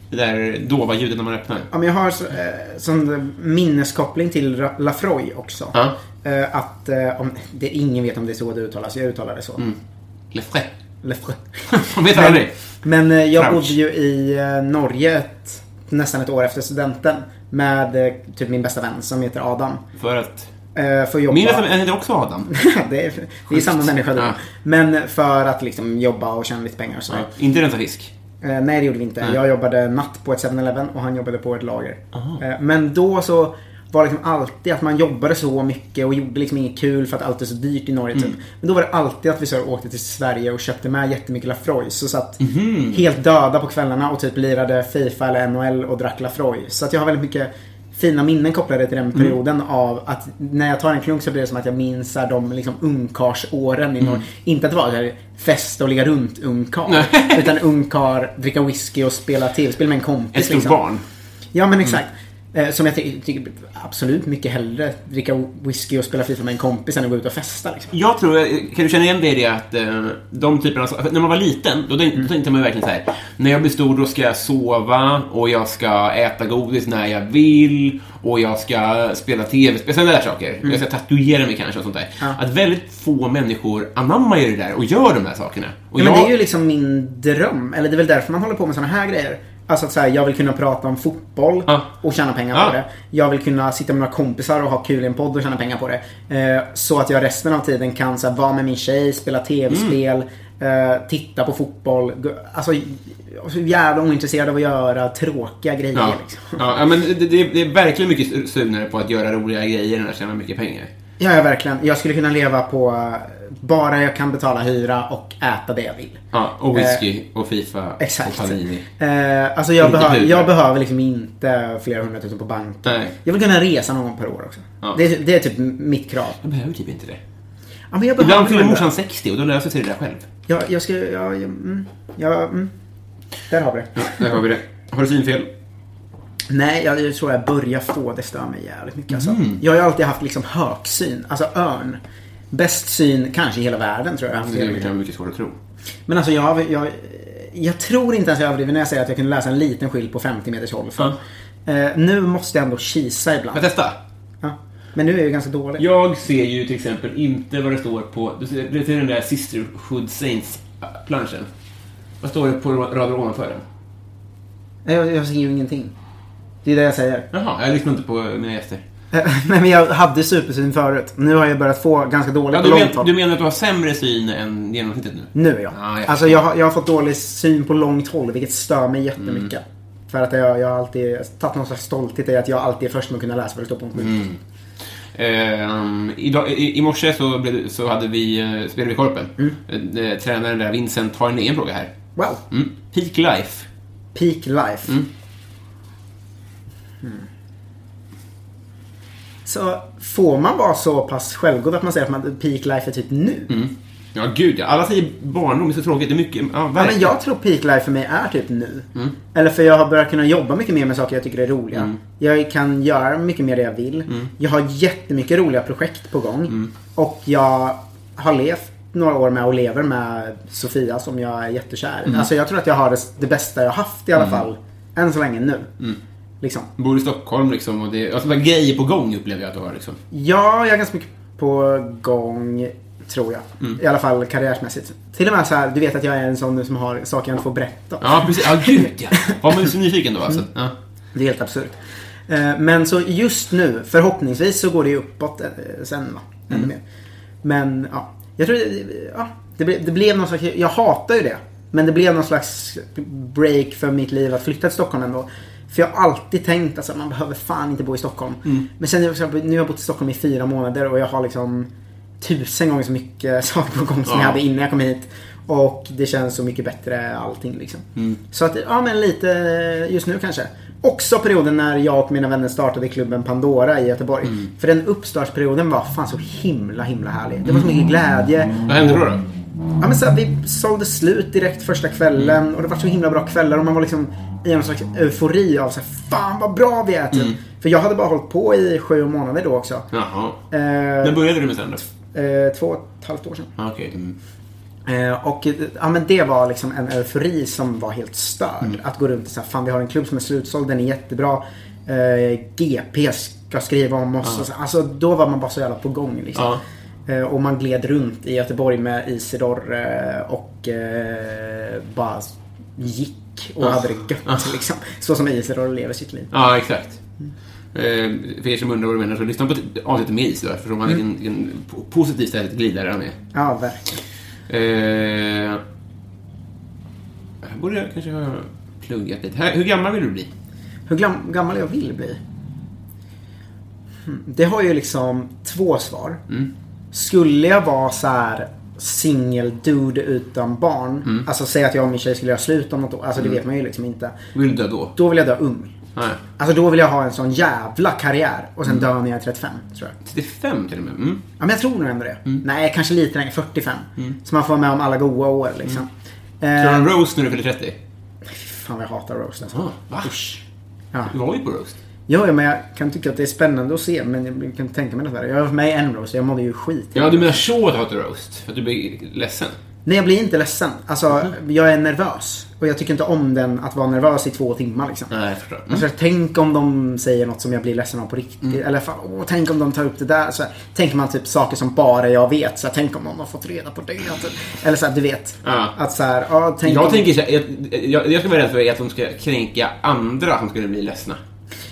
Det där dova ljudet när man öppnar. Ja, men jag har så, eh, sån minneskoppling till Lafroy också. Ja. Eh, att eh, om, det, ingen vet om det är så det uttalas. Jag uttalar det så. Mm. Le frais. Lafroy. Man vet aldrig. Men eh, jag Crouch. bodde ju i eh, Norge ett, nästan ett år efter studenten. Med eh, typ min bästa vän som heter Adam. För att... För att jobba. Min vän heter också Adam. det, är, det är samma människa då. Ja. Men för att liksom jobba och tjäna lite pengar och sådär. Ja. Inte rensa fisk. Nej, det gjorde vi inte. Nej. Jag jobbade natt på ett 7-Eleven och han jobbade på ett lager. Eh, men då så var liksom alltid att man jobbade så mycket och gjorde liksom inget kul för att allt är så dyrt i Norge. Typ. Men då var det alltid att vi så åkte till Sverige och köpte med jättemycket Lafroy. Så satt helt döda på kvällarna och typ lirade Fifa eller NHL och drack Lafroy. Så att jag har väldigt mycket fina minnen kopplade till den perioden av att när jag tar en klunk så blir det som att jag minns här de liksom ungkarsåren i Norge. Inte att det var här fest och ligga runt ungkar. utan ungkar, dricka whisky och spela tv-spel med en kompis. Ett stort liksom. barn. Ja men exakt. Eh, Som jag ty- tycker absolut mycket hellre dricka whisky och spela FIFA med en kompis än att gå ut och festa. Liksom. Jag tror, kan du känna igen det i det att eh, de typerna När man var liten, då, tänkte- då tänkte man verkligen så här. När jag blir stor då ska jag sova och jag ska äta godis när jag vill och jag ska spela tv-spel, sådana där saker. Jag ska tatuera mig kanske och sånt där. Ja. Att väldigt få människor anammar ju det där och gör de där sakerna. Och Ja, men jag, det är ju liksom min dröm. Eller det är väl därför man håller på med såna här grejer. Alltså att så här, jag vill kunna prata om fotboll Ja. och tjäna pengar Ja. på det. Jag vill kunna sitta med några kompisar och ha kul i en podd och tjäna pengar på det. Eh, så att jag resten av tiden kan så här, vara med min tjej, spela tv-spel, Mm. eh, titta på fotboll. Alltså, jag är så jävla ointresserad av att göra tråkiga grejer. Ja, Liksom. ja, men det, det, det är verkligen mycket sugnare på att göra roliga grejer än att tjäna mycket pengar. Ja, ja, verkligen. Jag skulle kunna leva på eh, bara jag kan betala hyra och äta det jag vill. Ja, och whisky och Fifa Exakt. och Panini. Eh, alltså jag, hur. jag behöver liksom inte flera hundratusen på banken. Nej. Jag vill kunna resa någon gång per år också. Ja. Det, är- det är typ mitt krav. Jag behöver typ inte det. Ja, men jag Ibland fyller morsan ändå- 60 och då löser sig det där själv. Jag, jag ska... Ja, jag, mm, jag, mm. Där har vi det. Där har vi det. Har du synfel? Nej, jag, jag tror jag börjar få det stör mig jävligt mycket. Alltså. Mm. Jag har ju alltid haft liksom högsyn. Alltså örn. Bäst syn kanske i hela världen tror jag. Det är liv. mycket svårt att tro. Men alltså jag, jag, jag tror inte ens jag överdriver när jag säger att jag kunde läsa en liten skylt på 50 meters håll. För, eh, nu måste jag ändå kisa ibland. Jag testa? Ja. Men nu är jag ganska dålig. Jag ser ju till exempel inte vad det står på... Du ser, du ser den där Sisterhood Saints-planschen. Vad står det på raden ovanför den? Jag, jag ser ju ingenting. Det är det jag säger. Jaha, jag lyssnar inte på mina gäster. Eh, Nej men jag hade supersyn förut. Nu har jag börjat få ganska dåligt Ja, på du, långt håll. du menar att du har sämre syn än genomsnittet nu? Nu ja. Ja, jag alltså jag, har- jag har fått dålig syn på långt håll vilket stör mig jättemycket. Mm. För att jag, jag har alltid tagit någon slags stolthet i att jag alltid är först med att kunna läsa vad det står på en skylt. Mm. Ehm, idag, i, I morse så, blev, så hade vi, eh, spelade vi Korpen. Mm. Eh, tränaren där, Vincent, har en egen fråga här. Wow. Mm. Peak life. Peak life. Mm. Så får man vara så pass självgod att man säger att man, peak life är typ nu? Mm. Ja, gud ja. Alla säger barndom är så tråkigt. Det är mycket... Ja, Ja, men jag tror peak life för mig är typ nu. Mm. Eller för jag har börjat kunna jobba mycket mer med saker jag tycker är roliga. Jag kan göra mycket mer det jag vill. Mm. Jag har jättemycket roliga projekt på gång. Och jag har levt några år med och lever med Sofia som jag är jättekär. Mm. Alltså jag tror att jag har det, det bästa jag haft i alla fall. Än så länge nu. Mm. Liksom. Bor i Stockholm liksom och det... Alltså, bara grejer på gång upplever jag att du har liksom. Ja, jag är ganska mycket på gång. Tror jag. Mm. I alla fall karriärsmässigt. Till och med så här, du vet att jag är en sån som har saker jag inte får berätta. Ja, precis. Ja, gud ja. Var man så nyfiken då alltså? Ja. Det är helt absurt. Eh, Men så just nu, förhoppningsvis så går det ju uppåt eh, sen va. Ännu Mm. mer. Men ja, jag tror det, ja, det, ble, det blev någon slags, jag hatar ju det. Men det blev någon slags break för mitt liv att flytta till Stockholm ändå. För jag har alltid tänkt att alltså, man behöver fan inte bo i Stockholm. Mm. Men sen nu har jag bott i Stockholm i fyra månader och jag har liksom tusen gånger så mycket saker på gång som Ja. jag hade innan jag kom hit. Och det känns så mycket bättre allting liksom. Mm. Så att, ja men lite just nu kanske. Också perioden när jag och mina vänner startade klubben Pandora i Göteborg. För den uppstartsperioden var fan så himla himla härlig. Det var så mycket glädje. Vad hände då? då? Ja, men så här, vi sålde slut direkt första kvällen och det var så himla bra kvällar och man var liksom i en slags eufori av så här, fan vad bra vi är typ. För jag hade bara hållit på i sju månader då också. Jaha. Eh, När började du med stand-up? eh, två och ett halvt år sedan. Ah, Okej. Mm. Eh, och eh, ja, men det var liksom en eufori som var helt störd. Att gå runt och säga, fan vi har en klubb som är slutsåld, den är jättebra. Eh, GP ska skriva om oss. Och så, alltså då var man bara så jävla på gång liksom. Eh, och man gled runt i Göteborg med Isidor eh, och bara gick och hade det gött liksom. Så som Isidor lever sitt liv. Ja, exakt. Eh, för er som undrar vad du menar så lyssna på ett avsnitt med is då, eftersom han vilken, vilken po- positiv stället glidare han är. Ja, verkligen. Eh, här borde jag kanske ha pluggat lite. Här, hur gammal vill du bli? Hur gammal jag vill bli? Hmm. Det har ju liksom två svar. Skulle jag vara så här singel dude utan barn. Alltså säga att jag och min tjej skulle göra slut om något år. Alltså det vet man ju liksom inte. Vill du dö då? Då vill jag dö ung. Nej. Alltså då vill jag ha en sån jävla karriär. Och sen dö när jag är 35 tror jag. 35 till och med? Mm. Ja men jag tror nog ändå det. Nej kanske lite längre, 45. Så man får vara med om alla goa år liksom. Ska du ha Eh, en roast när du fyller 30? fan vad jag hatar roast alltså. Ah, va? Ja. Du var ju på roast. Ja, men jag kan tycka att det är spännande att se. Men jag kan tänka mig något värre. Jag var med i en roast jag mådde ju skit. Ja, du menar så att du hatar roast? För att du blir ledsen? Nej, jag blir inte ledsen. Alltså, jag är nervös. Och jag tycker inte om den att vara nervös i två timmar liksom. Nej, jag förstår. Mm. Alltså, tänk om de säger något som jag blir ledsen av på riktigt. Eller fan, åh, tänk om de tar upp det där. Så här, tänker man typ saker som bara jag vet. Så här, tänk om någon har fått reda på det. Typ. Eller så här, du vet. Ja. Att så här, ja, tänk Jag om... tänker så här, jag, jag, jag ska vara rädd för att de ska kränka andra som skulle bli ledsna.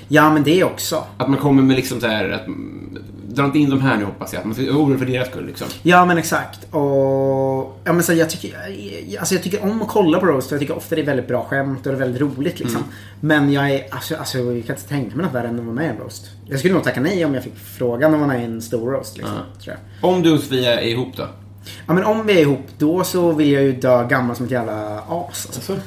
Ja, men det också. Att man kommer med liksom så här att dra inte in de här nu hoppas jag. Man är orolig för deras skull liksom. Ja men exakt. Och ja, men så jag, tycker, jag, alltså jag tycker om att kolla på roast. Jag tycker ofta det är väldigt bra skämt och det är väldigt roligt liksom. Men jag är, alltså, alltså jag kan inte tänka mig något värre än att vara med i en roast. Jag skulle nog tacka nej om jag fick frågan om man är i en stor roast liksom. Jag. Om du och Sofia är ihop då? Ja men om vi är ihop då så vill jag ju dö gammal som ett jävla as. Alltså.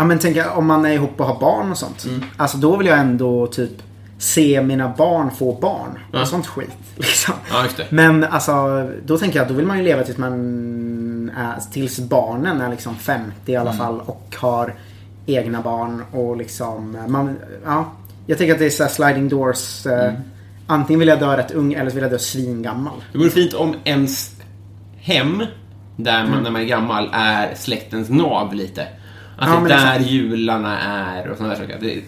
Ja men tänk om man är ihop och har barn och sånt. Alltså då vill jag ändå typ se mina barn få barn. Och sånt skit. Liksom. Ja. Men alltså, då tänker jag att då vill man ju leva tills man är, tills barnen är liksom 50 i Mm. alla fall och har egna barn och liksom, man, ja. Jag tänker att det är så här sliding doors. eh, Mm. Antingen vill jag dö rätt ung eller så vill jag dö svingammal. Det vore fint om ens hem, där man, när man är gammal, är släktens nav lite. Att Ja, det är där exakt. jularna är och sådana där saker. Det,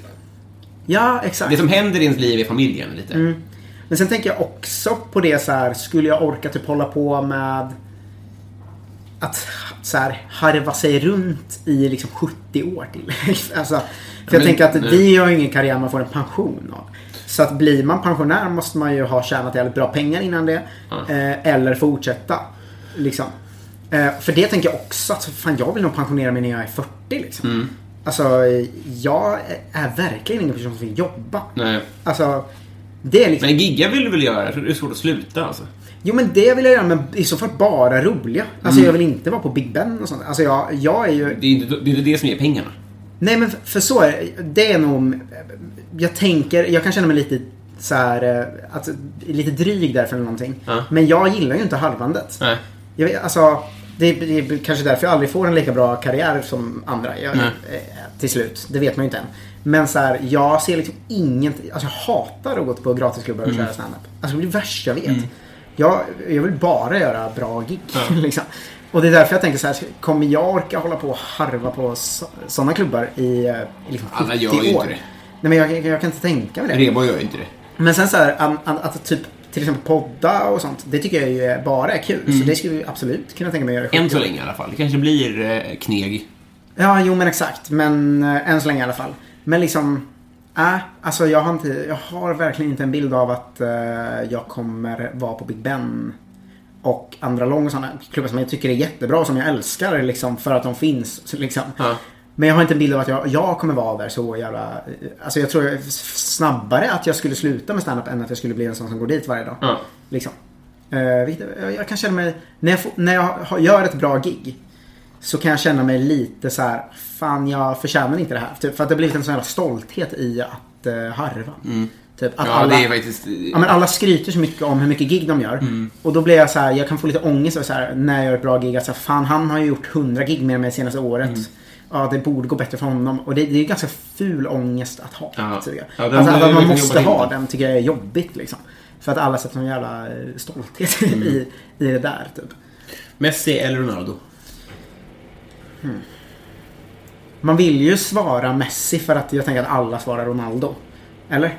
Ja, exakt. det som händer i ens liv är familjen lite. Men sen tänker jag också på det så här, skulle jag orka typ hålla på med att så här, harva sig runt i liksom 70 år till. alltså, för jag Men- tänker att nej. vi har ju ingen karriär man får en pension av. Så att blir man pensionär måste man ju ha tjänat jävligt bra pengar innan det. Eh, eller fortsätta. Liksom. Eh, för det tänker jag också att fan jag vill nog pensionera mig när jag är 40 liksom. Mm. Alltså jag är verkligen ingen person som vill jobba. Nej. Alltså det är liksom... Men gigga vill du väl göra? Jag tror det är svårt att sluta alltså. Jo men det vill jag göra men i så fall bara roliga. Alltså jag vill inte vara på Big Ben och sånt. Alltså jag, jag är ju... Det är inte det, är det som ger pengarna. Nej men för, så är det. Det är nog... Jag tänker, jag kan känna mig lite så här, eh, att, lite dryg därför eller någonting. Ja. Men jag gillar ju inte halvandet. Nej. Jag, alltså, det, är- det är kanske därför jag aldrig får en lika bra karriär som andra. Jag, eh, till slut. Det vet man ju inte än. Men så här, jag ser liksom ingenting. Alltså jag hatar att gå på gratisklubbar och Mm. köra standup. Alltså det är det värsta jag vet. Jag, jag vill bara göra bra gig. liksom. Och det är därför jag tänker så här, kommer jag orka hålla på och harva på sådana klubbar i, eh, liksom 70 Alla gör ju inte år? det. Nej men jag, jag, jag kan inte tänka mig det. Rebo gör ju inte det. Men sen så här, att, att, att typ till exempel podda och sånt. Det tycker jag ju bara är kul. Så det skulle jag absolut kunna tänka mig att göra Mm. Än 70 så länge i alla fall. Det kanske blir eh, kneg. Ja, jo men exakt. Men äh, än så länge i alla fall. Men liksom, äh, alltså jag har, inte, jag har verkligen inte en bild av att äh, jag kommer vara på Big Ben och andra lång och sådana klubbar som jag tycker är jättebra som jag älskar liksom för att de finns. Liksom. Ja. Men jag har inte en bild av att jag, jag kommer vara där så jävla... Alltså jag tror snabbare att jag skulle sluta med standup än att jag skulle bli en sån som går dit varje dag. Ja. Liksom. Eh, vilket- jag, kan känna mig... När jag, får, när jag gör ett bra gig Så kan jag känna mig lite så här. Fan jag förtjänar inte det här. Typ, för att det har blivit en sån jävla stolthet i att uh, harva. Typ, att Ja, alla, det är faktiskt... Ja men alla skryter så mycket om hur mycket gig de gör. Och då blir jag så här, jag kan få lite ångest så här, när jag gör ett bra gig. Att så här, fan han har ju gjort 100 gig med mig senaste året. Ja det borde gå bättre för honom. Och det, det är ganska ful ångest att ha. Ja. tycker jag. Ja, alltså, att man den måste ha in. den tycker jag är jobbigt liksom. För att alla sätter någon jävla eh, stolthet i, i det där typ. Messi eller Ronaldo? Man vill ju svara Messi för att jag tänker att alla svarar Ronaldo. Eller?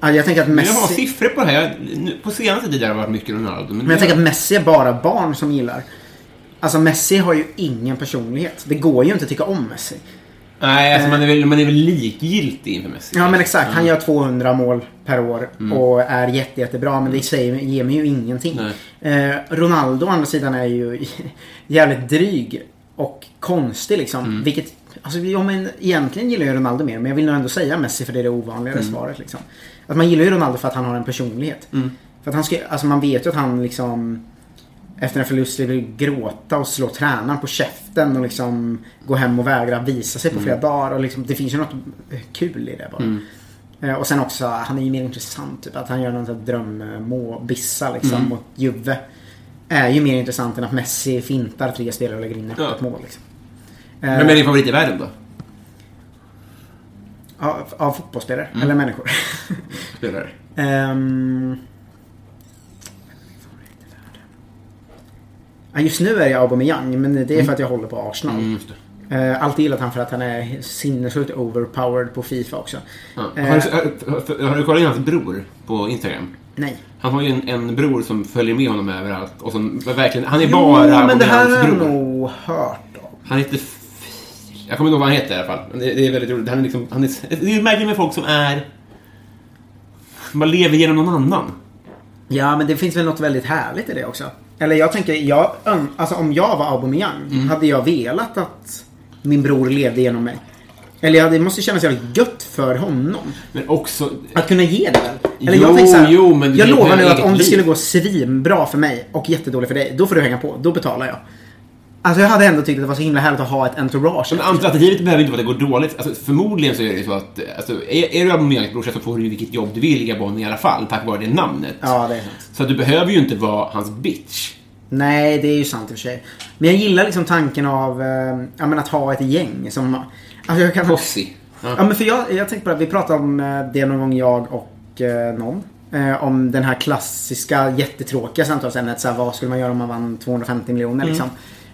Ja, jag tänker att Messi... jag har siffror på det här. På senaste tiden har det varit mycket Ronaldo. Men, Men jag tänker att Messi är bara barn som gillar. Alltså Messi har ju ingen personlighet. Det går ju inte att tycka om Messi. Nej, alltså man är, väl, man är väl likgiltig inför Messi. Ja men exakt. Han gör 200 mål per år Mm. och är jätte, jättebra. Men det säger, ger mig ju ingenting. Eh, Ronaldo å andra sidan är ju jävligt dryg och konstig liksom. Mm. Vilket, alltså om man, egentligen gillar jag Ronaldo mer. Men jag vill nog ändå säga Messi för det är det ovanligare Mm. svaret liksom. Att man gillar ju Ronaldo för att han har en personlighet. För att han ska, alltså man vet ju att han liksom efter en förlust vill gråta och slå tränaren på käften och liksom gå hem och vägra visa sig på flera dagar. Och liksom, det finns ju något kul i det bara. Eh, Och sen också, han är ju mer intressant. Typ, att han gör någon här drömbissa liksom mot Juve. Är ju mer intressant än att Messi fintar tre spelare och lägger in ett Ja. mål. Liksom. Vem är din favorit i världen då? Av, av fotbollsspelare, Mm. eller människor. Spelare? Ehm. Just nu är jag Aubameyang, men det är för att jag håller på Arsenal. Mm, det. Eh, alltid gillat han för att han är sinnessjukt overpowered på Fifa också. Ja. Eh, Har, du, har, har du kollat in hans bror på Instagram? Nej. Han har ju en, en bror som följer med honom överallt. Och som verkligen, han är Jo, bara men det här har jag nog hört om. Han heter... Jag kommer inte ihåg vad han heter i alla fall. Det, det är väldigt roligt. Han är liksom, han är, det är märkligt med folk som är... Man lever genom någon annan. Ja, men det finns väl något väldigt härligt i det också. Eller jag tänker, jag, ön- alltså om jag var Aubameyang, Mm. hade jag velat att min bror levde genom mig? Eller det måste kännas jävligt gött för honom. Men också... Att kunna ge det väl? Eller Jo, jag tänker så här, jo, men Jag lovar nu att om det skulle gå svinbra för mig och jättedåligt för dig, då får du hänga på. Då betalar jag. Alltså jag hade ändå tyckt att det var så himla härligt att ha ett entourage. Men alternativet behöver inte vara att det går dåligt. Alltså, förmodligen så är det så att alltså, är, är du Aubameyangs brorsa så får du vilket jobb du vill i Gabon i alla fall, tack vare det namnet. Ja, det är sant. Så att du behöver ju inte vara hans bitch. Nej, det är ju sant i och för sig. Men jag gillar liksom tanken av eh, ja, men att ha ett gäng som... Alltså jag kan... Posse. Ja, men för jag, jag tänkte det, vi pratade om eh, det någon gång jag och eh, någon. Eh, om den här klassiska jättetråkiga samtalsämnet. Så här, vad skulle man göra om man vann 250 miljoner liksom.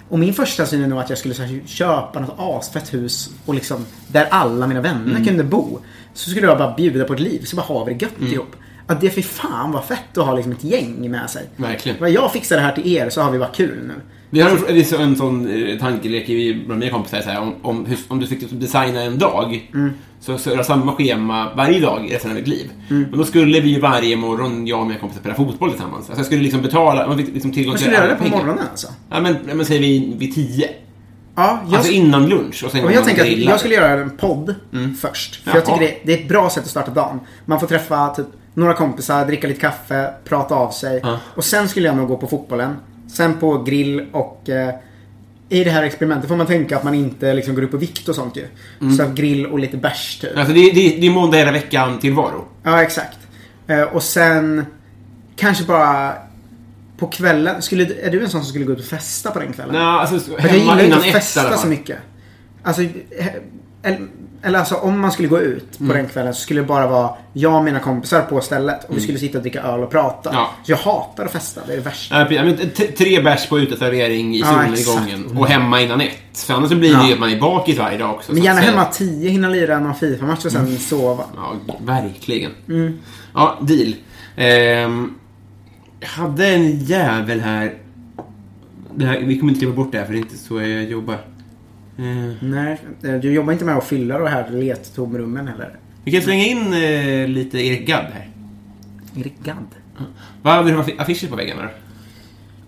Och min första syn är nog att jag skulle här, köpa något asfett hus och liksom där alla mina vänner kunde bo. Så skulle jag bara bjuda på ett liv, så bara ha vi det gött ihop. Att det för fan var fett att ha liksom ett gäng med sig. Verkligen. Vad jag fixar det här till er så har vi bara kul nu. Vi har en, har en sån eh, tankelek bland mina kompisar, så här, om, om, hur, om du fick designa en dag, så, så är det samma schema varje dag resten av ditt liv. Men då skulle vi varje morgon, jag och mina kompisar, spela fotboll tillsammans. Alltså jag skulle liksom betala, man fick liksom tillgång Man till skulle göra alla det på pengar. morgonen alltså? Ja men, ja, men säger vi vid tio. Ja, jag, Alltså innan lunch och sen går jag man tänker att grillar. jag skulle göra en podd först. För jag Jaha. tycker det, det är ett bra sätt att starta dagen. Man får träffa typ några kompisar, dricka lite kaffe, prata av sig. Ja. Och sen skulle jag nog gå på fotbollen. Sen på grill och eh, i det här experimentet får man tänka att man inte liksom går upp på vikt och sånt ju. Mm. Så grill och lite bärs typ. Alltså det, det, det är måndag hela veckan tillvaro. Ja, exakt. Eh, och sen kanske bara på kvällen. Skulle, är du en sån som skulle gå ut och festa på den kvällen? Nej, alltså För jag hemma gillar inte innan att ett festa så mycket. Alltså, eller, eller alltså om man skulle gå ut på Mm. den kvällen så skulle det bara vara jag och mina kompisar på stället. Och vi skulle sitta och dricka öl och prata. Mm. Ja. Så jag hatar att festa, det är det värsta. Ja. Men tre bärs på uteservering i Ja, solnedgången exakt. och hemma innan ett. För annars så blir det Ja. ju att man är bakis varje dag också. Men gärna hemma tio, hinna lira någon FIFA-match och sen Mm. sova. Ja, verkligen. Mm. Ja, deal. Ehm, hade en jävel här. Här. Vi kommer inte klippa bort det här för det är inte så jag jobbar. Ehm, Nej, eh, du jobbar inte med att fylla de här lettomrummen heller. vi kan slänga in eh, lite Erik Gadd här. Erik Gadd. Vad hade du för affischer på då?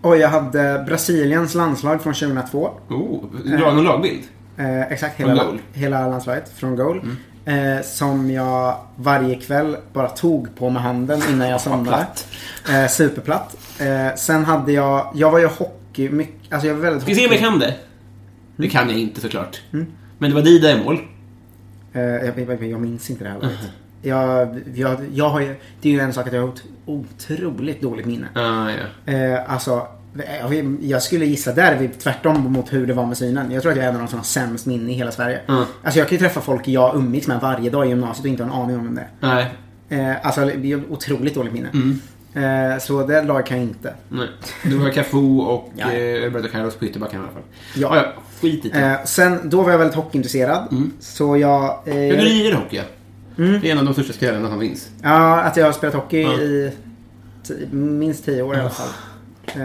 Och jag hade Brasiliens landslag från 2002. Oh, du har någon lagbild? Eh, exakt, hela, hela landslaget från goal. Eh, som jag varje kväll bara tog på med handen innan jag somnade. platt. Eh, superplatt. Eh, sen hade jag, jag var ju hockey, mycket, alltså jag var väldigt Ska vi se om jag kan det? Det kan jag inte såklart. Men det var Dida i mål. Eh, jag, jag, minns inte det här laget. Jag, jag, jag har ju, det är ju en sak att jag har ett otroligt dåligt minne. Ah, ja. Eh, alltså, jag, skulle gissa där är vi tvärtom mot hur det var med synen. Jag tror att jag är en av de som har sämst minne i hela Sverige. Alltså jag kan ju träffa folk jag umgicks med varje dag i gymnasiet och inte ha en aning om vem det är. Nej. Eh, alltså det är otroligt dåligt minne. Eh, så det lag kan jag inte. Nej. Du var Cafu och Roberto Carlos på ytterbacken i alla fall. Ja. Skit i det. Eh, sen, då var jag väldigt hockeyintresserad. Så jag... Eh, Ja, du lirar hockey, ja. Det är en av de största skrällarna som finns. Ja, att jag har spelat hockey Ja. i minst tio år i alla fall. Eh,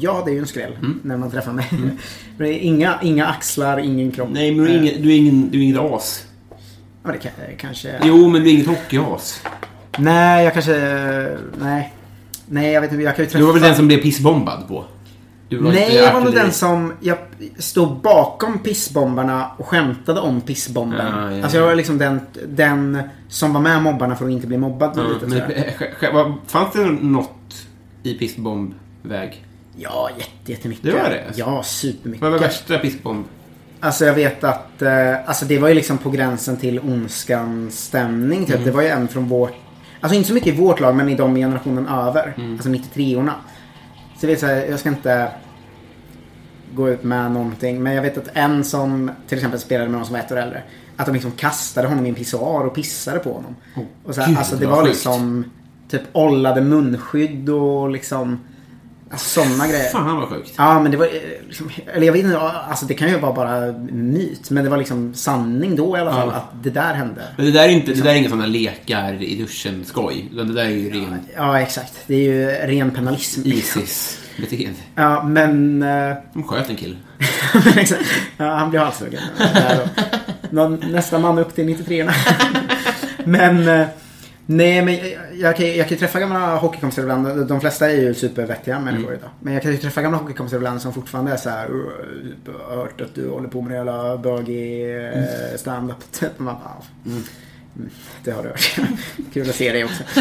ja, det är ju en skräll när man träffar mig. Men det är inga, inga axlar, ingen kropp. Nej, men du är, Eh, ingen, du är, ingen, du är inget as. Ja, det kan, kanske... Jo, men du är inget hockeyas. Nej, jag kanske... Nej. Nej, jag vet inte. Jag kan ju träffa... Du var väl den som blev pissbombad på? Du var Nej, jag var nog den som... Jag stod bakom pissbombarna och skämtade om pissbomben. Ja, ja, Alltså jag var liksom den, den som var med mobbarna för att inte bli mobbad Ja, lite, men, fanns det något i pissbombväg? Ja, jätte, jättemycket. Det var det, alltså. Ja, supermycket. Vad var värsta pissbomb? Alltså jag vet att, eh, alltså det var ju liksom på gränsen till ondskans stämning typ. Mm. Det var ju en från vårt, alltså inte så mycket i vårt lag men i de generationen över. Mm. Alltså 93orna. Så jag vet så här, jag ska inte gå ut med någonting. Men jag vet att en som till exempel spelade med någon som var ett år äldre. Att de liksom kastade honom i en pissoar och pissade på honom. och så här, gud, alltså det var sjukt. liksom typ ollade munskydd och liksom sådana grejer. Fan vad sjukt. Ja, men det var eh, liksom, eller jag vet inte, alltså det kan ju vara bara myt. Men det var liksom sanning då i alla fall Ja. att det där hände. Men det där är inte, det där är inga sådana lekar i duschen skoj. Utan det där är ju ren Ja, exakt. Det är ju ren penalism. Isis-beteende. Ja, men... eh, De sköt en kille. ja, han blev halshuggen. Nästa man upp till 93 Men... Nej, men jag, jag, kan, jag kan träffa gamla hockeykompisar ibland. De flesta är ju supervettiga människor idag. Men jag kan ju träffa gamla hockeykompisar ibland som fortfarande är så här. "Uh, Jag har hört att du håller på med jävla bögig eh, stand-up. Typ. Man bara, mm. Det har du hört. Kul att se dig också.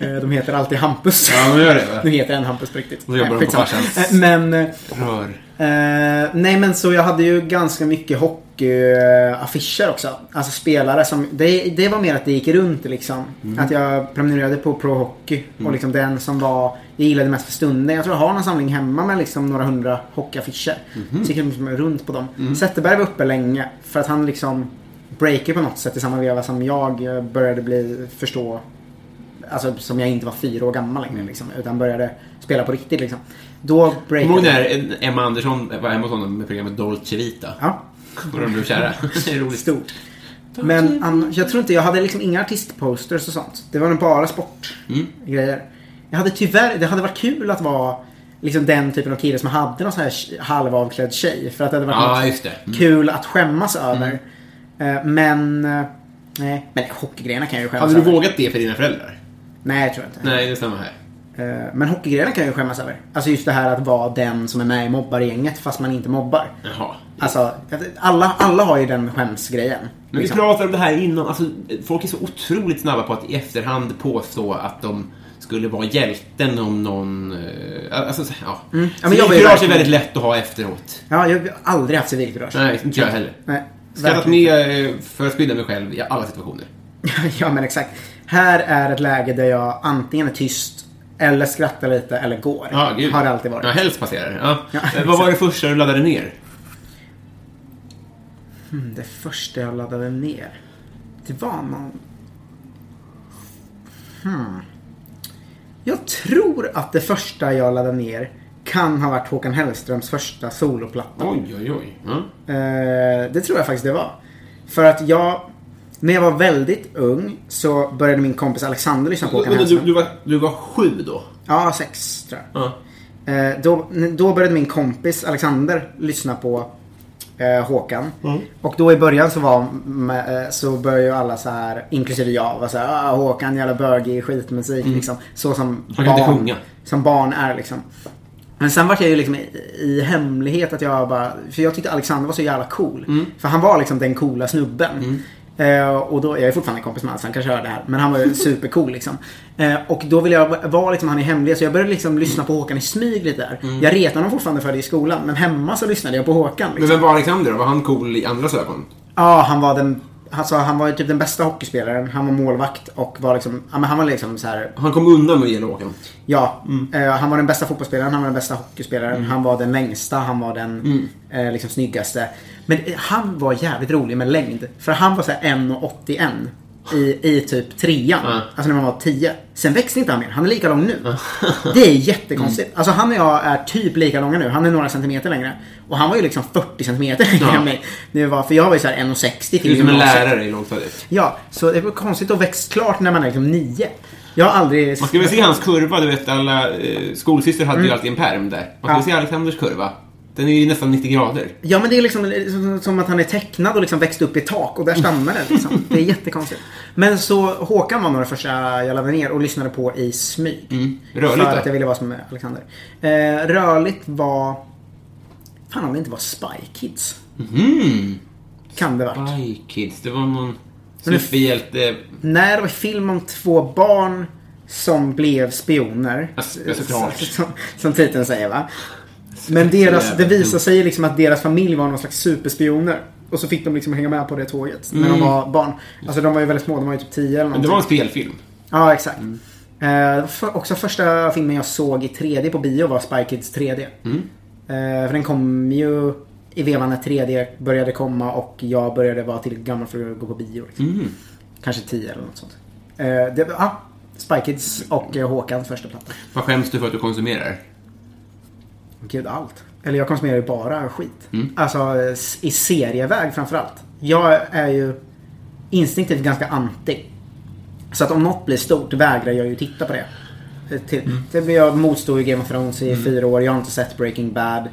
Eh, De heter alltid Hampus. Ja, men gör det va? Nu heter en Hampus på riktigt. Och så jobbar de på farsans- Men... eh, Rör. Eh, nej men så jag hade ju ganska mycket hockeyaffischer också. Alltså spelare som, det, det var mer att det gick runt liksom. Att jag prenumererade på Pro Hockey. Och liksom den som var, jag gillade mest för stunden. Jag tror jag har någon samling hemma med liksom några hundra hockeyaffischer. Så gick jag liksom runt på dem. Zetterberg var uppe länge. För att han liksom breaker på något sätt i samma veva som jag började bli, förstå Alltså som jag inte var fyra år gammal längre liksom. Utan började spela på riktigt liksom. Då Kommer du ihåg breakade när Emma Andersson var hemma hos honom med programmet Dolce Vita? Ja. Och de blev kära. Det är roligt. Stort. Men jag tror inte, jag hade liksom inga artistposters och sånt. Det var bara sportgrejer. Jag hade tyvärr, det hade varit kul att vara liksom den typen av kille som hade någon sån här halvavklädd tjej. För att det hade varit Ja. Mm. kul att skämmas över. Eh, Men, eh, nej. Men hockeygrejerna kan jag ju skämmas Hade du över. vågat det för dina föräldrar? Nej, jag tror inte. Nej, det är samma här. Eh, Men hockeygrejerna kan jag ju skämmas över. Alltså just det här att vara den som är med i mobbargänget fast man inte mobbar. Jaha. Alltså, alla, alla har ju den skämsgrejen. Men vi liksom. pratade om det här innan. Alltså, folk är så otroligt snabba på att i efterhand påstå att de skulle vara hjälten om någon... eh, Alltså, så- ja. Mm. Ja, men Civilkurage är väldigt lätt att ha efteråt. Ja, jag har aldrig haft civilkurage. Nej, inte jag heller. Nej, Skrattat med eh, för att skydda mig själv i alla situationer. ja, men exakt. Här är ett läge där jag antingen är tyst, eller skrattar lite, eller går. Ja, gud. Har det alltid varit. Ja, helst passerar. Ja. Ja, Eh, Vad var det första du laddade ner? Mm, Det första jag laddade ner. Det var någon... Hmm. Jag tror att det första jag laddade ner kan ha varit Håkan Hellströms första soloplatta. Oj, oj, oj. Eh, det tror jag faktiskt det var. För att jag, när jag var väldigt ung så började min kompis Alexander lyssna på Håkan Du, du, var, du var sju då? Ja, sex tror jag. Ja. Eh, då, då började min kompis Alexander lyssna på eh, Håkan. Och då i början så var med, eh, så började ju alla så här, inklusive jag, var så här, ah, Håkan jävla bögig skitmusik liksom. Så som Han kan inte barn, sjunga. som barn är liksom. Men sen var jag ju liksom i, i hemlighet att jag bara, för jag tyckte Alexander var så jävla cool. För han var liksom den coola snubben. Eh, och då, jag är fortfarande kompis med honom så han kanske hör det här. Men han var ju supercool liksom. Eh, och då ville jag vara liksom han i hemlighet så jag började liksom lyssna på Håkan i smyg lite där. Jag retade honom fortfarande för det i skolan. Men hemma så lyssnade jag på Håkan. Men Liksom. vem var Alexander då? Var han cool i andras ögon? Ja, han var den Alltså, han var ju typ den bästa hockeyspelaren. Han var målvakt och var liksom, ja men han var liksom så här. Han kom undan med att ge Håkan. Ja, eh, han var den bästa fotbollsspelaren, han var den bästa hockeyspelaren, han var den längsta, han var den eh, liksom snyggaste. Men han var jävligt rolig med längd. För han var så här 1,81 i, i typ trean. Alltså när man var 10. Sen växte inte han mer, han är lika lång nu. Det är jättekonstigt. Alltså han och jag är typ lika långa nu, han är några centimeter längre. Och han var ju liksom 40 centimeter längre Ja. än mig. Det var, för jag var ju så här 1,60 Du till är som en lärare i lågstadiet. Ja, så det var konstigt att växt klart när man är liksom 9. Jag har aldrig... Man ska väl se hans kurva, du vet alla eh, skolsyster hade ju alltid en perm där. Man ska Ja. se Alexanders kurva. Den är ju nästan 90 grader. Ja men det är liksom som- att han är tecknad och liksom växt upp i tak och där stannar det liksom. Det är jättekonstigt. Men så Håkan var nog det första jag laddade ner och lyssnade på i smyg. Rörligt För att jag ville vara som Alexander. Eh, rörligt var... Fan om det inte var Spy Kids. Mm. Kan det varit. Spy Kids, det var någon superhjälte... När det var film om två barn som blev spioner. Såklart. Som, som titeln säger va. Men deras, det visar sig liksom att deras familj var någon slags superspioner. Och så fick de liksom hänga med på det tåget när de var barn. Alltså de var ju väldigt små, de var ju typ 10 eller Men någonting. det var en spelfilm. Ja, exakt. Eh, det var för, också första filmen jag såg i 3D på bio var Spy Kids 3D. Eh, för den kom ju i vevan när 3D började komma och jag började vara tillräckligt gammal för att gå på bio. Liksom. Kanske 10 eller något sånt. Eh, det, ja, Spy Kids och eh, Håkans första platta. Vad skäms du för att du konsumerar? Gud, allt. Eller jag konsumerar ju bara skit. Alltså eh, i serieväg framförallt. Jag är ju instinktivt ganska anti. Så att om något blir stort vägrar jag ju titta på det. Till, till, jag motstod ju Game of Thrones i fyra år. Jag har inte sett Breaking Bad.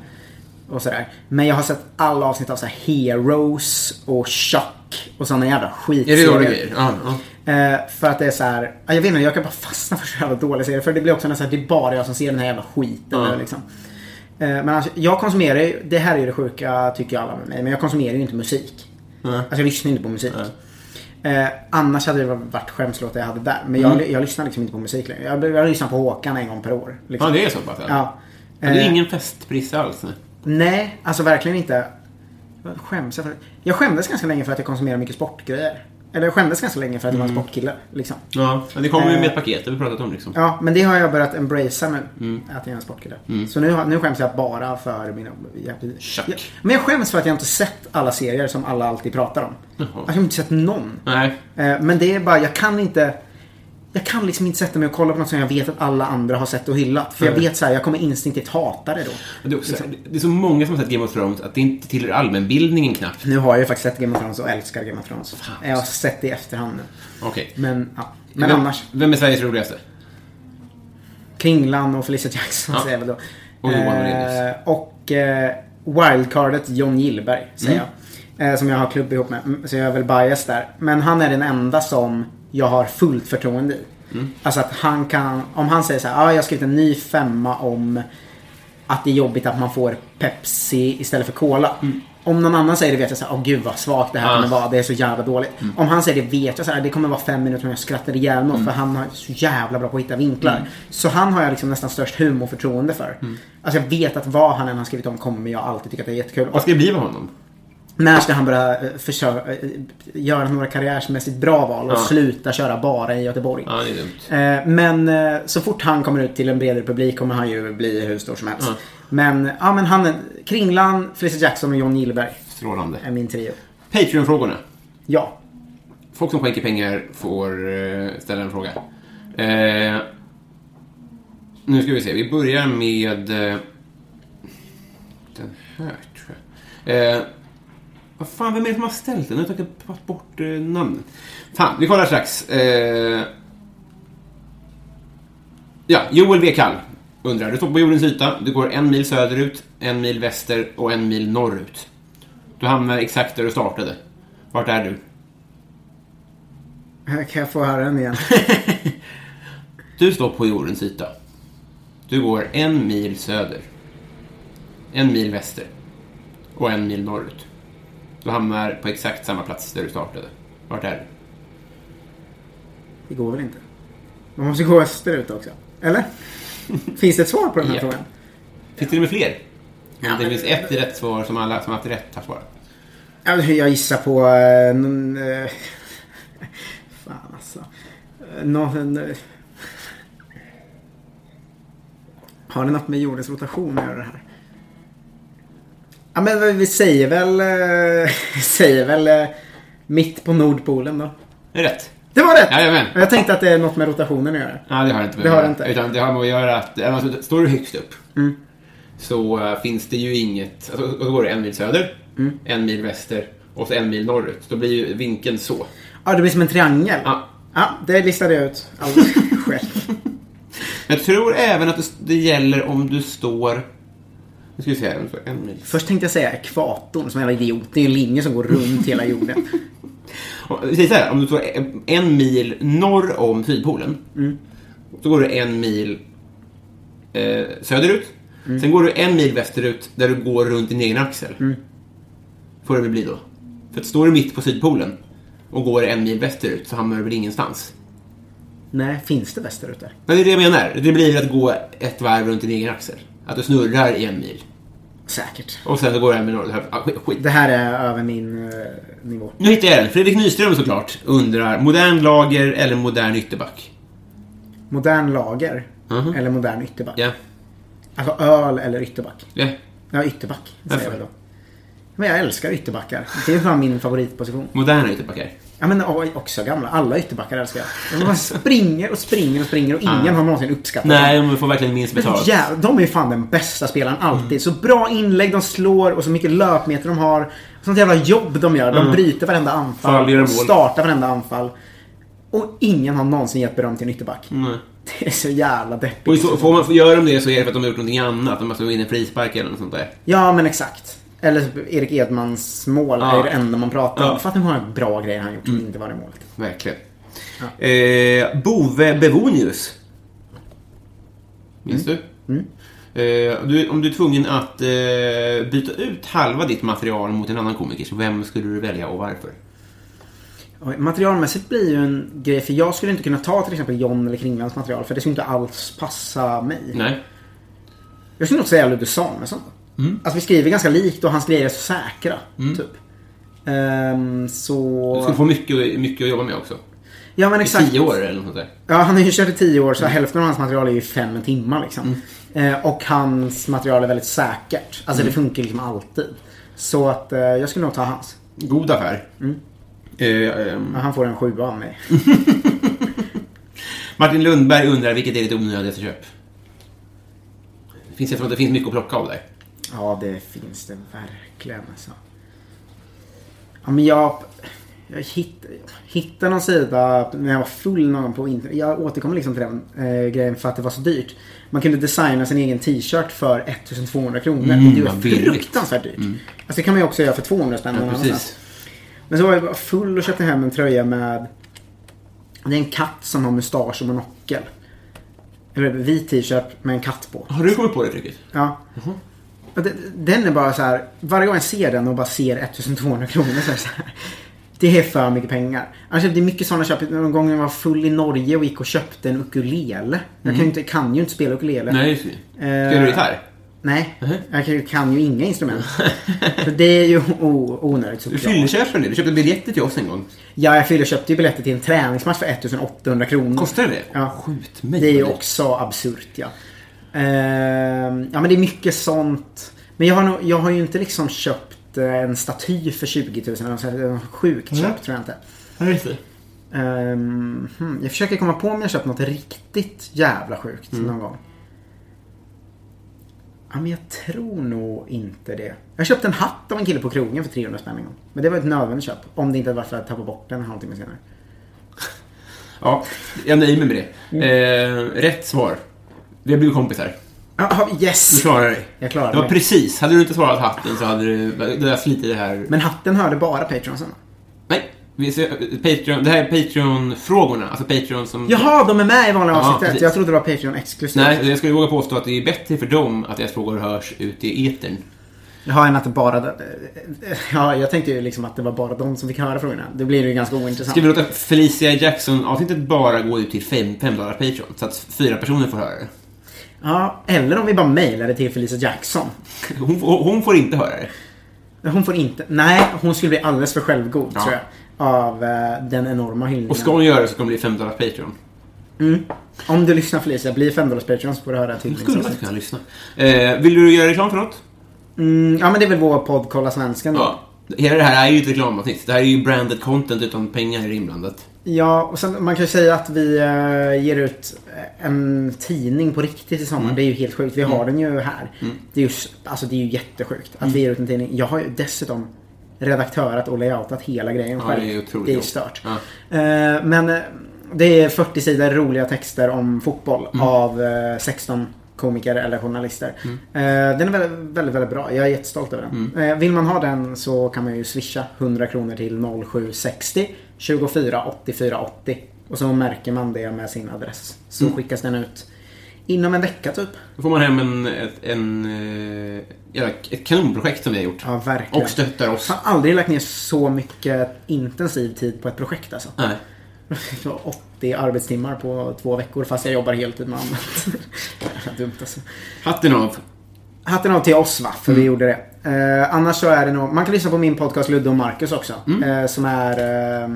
Och sådär. Men jag har sett alla avsnitt av så här Heroes och Chuck och sådana jävla Är skitserier. det dåliga grejer? Ja, ja. Eh, för att det är så här, ja, jag vet inte, jag kan bara fastna för så jävla dåliga serier. För det blir också nästan, det är bara jag som ser den här jävla skiten. Ja. Liksom. Eh, men alltså, jag konsumerar ju, det här är ju det sjuka tycker alla med mig, men jag konsumerar ju inte musik. Alltså jag lyssnar inte på musik. Eh, annars hade det varit skämslåtar jag hade där. Men Mm. jag, jag lyssnar liksom inte på musik längre. Jag, jag lyssnar på Håkan en gång per år. Liksom. ja, det är så pass? Ja. Ja, det är Eh, ingen festprisse alls? nej. Nej, alltså verkligen inte. Skäms jag för? Jag skämdes ganska länge för att jag konsumerar mycket sportgrejer. Eller jag skämdes ganska länge för att jag var en sportkille. Liksom. Ja, men det kommer ju med Eh, ett paket, det har vi pratat om liksom. Ja, men det har jag börjat embracea nu. Mm. Att jag är en sportkille. Så nu, nu skäms jag bara för mina... Jag, men jag skäms för att jag inte sett alla serier som alla alltid pratar om. Jaha. Jag har inte sett någon. Nej. Eh, Men det är bara, jag kan inte... Jag kan liksom inte sätta mig och kolla på något som jag vet att alla andra har sett och hyllat. För jag vet så här, jag kommer instinktivt hata det då. Det är, också, det är så många som har sett Game of Thrones att det inte tillhör allmänbildningen knappt. Nu har jag ju faktiskt sett Game of Thrones och älskar Game of Thrones. Jag har sett det i efterhand nu. Okej. Men, ja. Men vem, annars. Vem är Sveriges roligaste? Kringlan och Felicia Jackson Ja. säger jag väl då. Och Johan Eh, och eh, wildcardet John Gillberg säger Mm. jag. Eh, som jag har klubb ihop med. Mm, Så jag är väl bias där. Men han är den enda som jag har fullt förtroende i. Mm. Alltså att han kan, om han säger så här, ah, jag har skrivit en ny femma om att det är jobbigt att man får Pepsi istället för Cola. Om någon annan säger det vet jag såhär, åh gud vad svagt det här Mm. Mm. kommer vara, det är så jävla dåligt. Om han säger det vet jag såhär, det kommer vara fem minuter som jag skrattar ihjäl mig åt, för han har så jävla bra på att hitta vinklar. Mm. Så han har jag liksom nästan störst humorförtroende för. Alltså jag vet att vad han än har skrivit om kommer jag alltid tycka att det är jättekul. Vad ska det bli med honom? När ska han börja eh, försöka, eh, göra några karriärsmässigt bra val och Ja. sluta köra bara i Göteborg? Ja. Eh, Men så fort han kommer ut till en bredare publik kommer han ju bli hur stor som helst. Ja. Men, ja men han, Kringlan, Felicia Jackson och John Gillberg Strålande. är min trio. Patreon-frågorna. Ja. Folk som skänker pengar får ställa en fråga. Eh, nu ska vi se, vi börjar med den här tror jag. Eh, vad fan, vem är det som har ställt den? Nu har jag tagit bort eh, namnet. Fan, vi kollar strax. Eh, ja, Joel V. Kall undrar. Du står på jordens yta, du går en mil söderut, en mil väster och en mil norrut. Du hamnar exakt där du startade. Vart är du? Kan jag få höra den igen? Du står på jordens yta. Du går en mil söder, en mil väster och en mil norrut. Du hamnar på exakt samma plats där du startade. Vart är du? Det går väl inte? Man måste gå österut också. Eller? Finns det ett svar på den här Ja. frågan? Finns det med fler? Ja, det men- finns ett rätt svar som alla som haft rätt har svarat. Ja, Jag gissar på... eh, eh, fan alltså. Eh, Någon, eh, har det något med jordens rotation att göra det här? Ja men vi säger väl... eh, säger väl eh, mitt på Nordpolen då. Det är rätt. Det var rätt! Jajamän. Jag tänkte att det är något med rotationen att göra. Ja, det har det inte med Det har det inte. Utan det har med att göra att, alltså, står du högst upp Mm. så äh, finns det ju inget, alltså, och så går det en mil söder, Mm. en mil väster och så en mil norrut. Då blir ju vinkeln så. Ja, det blir som en triangel. Ja. Ja, det listade jag ut alldeles själv. Jag tror även att det, det gäller om du står, nu ska vi se här, en mil. Först tänkte jag säga ekvatorn som en jävla idiot. Det är en linje som går runt hela jorden. Säger så här, om du står en- mil norr om Sydpolen. Mm. Så går du en mil eh, söderut. Mm. Sen går du en mil västerut där du går runt din egen axel. Mm. Får det väl bli då. För att står du mitt på Sydpolen och går en mil västerut så hamnar du väl ingenstans. Nej, finns det västerut där? Men det är det jag menar. Det blir att gå ett varv runt din egen axel. Att du snurrar i en mil. Säkert. Och sen så går du en mil norrut. Ah, skit. Det här är över min eh, nivå. Nu hittar jag den. Fredrik Nyström såklart undrar, modern lager eller modern ytterback? Modern lager Mhm. eller modern ytterback? Ja. Alltså öl eller ytterback? Ja. Ja, ytterback säger Varför? jag väl då. Men jag älskar ytterbackar. Det är fan min favoritposition. Moderna ytterbackar. Ja men oj, också gamla. Alla ytterbackar älskar jag. De bara springer och springer och springer och ingen har någonsin uppskattat. Nej, de får verkligen minst betalt. Ja, de är ju fan den bästa spelaren alltid. Så bra inlägg de slår och så mycket löpmeter de har. Sånt jävla jobb de gör. De bryter varenda anfall. Mål. startar varenda anfall. Och ingen har någonsin gett beröm till en ytterback. Nej. Det är så jävla deppigt. Och så, får man, gör de det så är det för att de har gjort någonting annat. De måste gå in i frispark eller något sånt där. Ja, men exakt. Eller typ Erik Edmans mål Ja. är det enda man pratar om. Ja. Fatta hur många bra grejer han gjort som inte var i målet. Verkligen. Eh, Bove Bevonius. Minns du? Eh, du? Om du är tvungen att eh, byta ut halva ditt material mot en annan komiker, så vem skulle du välja och varför? Materialmässigt blir ju en grej, för jag skulle inte kunna ta till exempel John eller Kringlands material, för det skulle inte alls passa mig. Nej. Jag skulle nog säga Ludde Samuelsson. Mm. Alltså vi skriver ganska likt och hans grejer är så säkra. Typ. Ehm, så... Du skulle få mycket, mycket att jobba med också. Ja men I exakt. tio år eller något sånt där. Ja, han har ju kört i tio år så hälften av hans material är ju fem timmar liksom. Eh, och hans material är väldigt säkert. Alltså det funkar liksom alltid. Så att eh, jag skulle nog ta hans. God affär. Eh, ehm, Han får en sjua av mig. Martin Lundberg undrar vilket är ditt onödigaste köp? Det finns, att det finns mycket att plocka av där. Ja, det finns det verkligen alltså. Ja, men jag... Jag hitt, hittade någon sida när jag var full någon på internet. Jag återkommer liksom till den eh, grejen för att det var så dyrt. Man kunde designa sin egen t-shirt för 1200 kronor. Mm, det var fruktansvärt dyrt. Alltså det kan man ju också göra för 200 spänn. Ja, precis. Men så var jag full och köpte hem en tröja med... Det är en katt som har mustasch och monokel. Eller vit t-shirt med en katt på. Har du kommit på det tricket? Ja. Och det- Den är bara så här. Varje gång jag ser den och bara ser 1200 kronor så är det så här. Det är för mycket pengar. Annars är det mycket sådana köp. Någon gång jag var full i Norge och gick och köpte en ukulele. Jag kan ju inte, kan ju inte spela ukulele. Nej, just det. Spelar du gitarr? Nej, jag kan, ju inga instrument. så det är ju onödigt Du såklart. fyllerköper det. Du köpte biljetter till oss en gång. Ja, jag fyllde köpte ju biljetter till en träningsmatch för 1800 kronor. Kostar det det? Ja. Skjut mig. Det är ju också absurt ja. Ehm, ja men det är mycket sånt. Men jag har, nog, jag har ju inte liksom köpt eh, en staty för 20 000 eller något Sjukt Mm. köp tror jag inte. Ja, just det. Ehm, hmm, jag försöker komma på om jag köpt något riktigt jävla sjukt Mm. någon gång. Ja, men jag tror nog inte det. Jag köpte en hatt av en kille på krogen för 300 spänn en gång. Men det var ett nödvändigt köp. Om det inte hade varit för att tappa bort den en halvtimme senare. Ja, jag nöjer mig med det. Mm. Eh, rätt svar. Vi har blivit kompisar. Ja, Du yes! klarar dig. Jag klarar Det var mig. precis. Hade du inte svarat hatten så hade du... Du hade slitit det här... Men hatten hörde bara Patreonsen. Nej. Vi ser, Patreon, det här är Patreon-frågorna. Alltså Patreon som... Jaha, de är med i vanliga Ja, avsnittet. precis. Jag trodde det var Patreon exklusivt. Nej, jag skulle våga påstå att det är bättre för dem att deras frågor hörs ut i etern. Jag har en att det bara... Ja, jag tänkte ju liksom att det var bara de som fick höra frågorna. Det blir ju ganska ointressant. Ska vi låta Felicia Jackson-avsnittet bara gå ut till 5 dollar Patreon? Så att fyra personer får höra det. Ja, eller om vi bara mailar det till Felicia Jackson. Hon, får- hon får inte höra det. Hon får inte... Nej, hon skulle bli alldeles för självgod Ja. tror jag. Av eh, den enorma hyllningen. Och ska hon göra det så kommer det bli 5 dollar Patreon. Om du lyssnar Felicia, bli 5 dollars Patreon så får du höra till. Hon skulle faktiskt kunna lyssna. Eh, vill du göra reklam för något? Mm, ja men det är väl vår podd Kolla Svensken då. Ja. Hela det här är ju ett reklamavsnitt. Det här är ju branded content utan pengar är inblandat. Ja, och sen, man kan ju säga att vi eh, ger ut en tidning på riktigt i sommar. Mm. Det är ju helt sjukt. Vi har den ju här. Det, är ju, alltså, det är ju jättesjukt att Mm. vi ger ut en tidning. Jag har ju dessutom redaktörat och layoutat hela grejen Ja, själv. det är det är stört. Ja. Eh, men eh, det är 40 sidor roliga texter om fotboll Mm. av eh, 16 komiker eller journalister. Eh, den är väldigt, väldigt, väldigt bra. Jag är jättestolt över den. Mm. Eh, vill man ha den så kan man ju swisha 100 kronor till 0760 24 84 80. Och så märker man det med sin adress. Så Mm. skickas den ut inom en vecka typ. Då får man hem en, ett, en, eh, ett kanonprojekt som vi har gjort. Ja, verkligen. Och stöttar oss. Jag har aldrig lagt ner så mycket intensiv tid på ett projekt alltså. Nej. Det var 80 arbetstimmar på två veckor fast jag jobbar heltid med annat. Dumt alltså. Hatten av. Hatten av till oss va, för vi gjorde det. Eh, annars så är det nog, man kan lyssna på min podcast Ludde och Marcus också. Eh, som är, eh,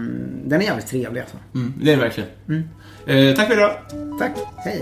den är jävligt trevlig alltså. Mm, det är det verkligen. Eh, tack för idag. Tack, hej.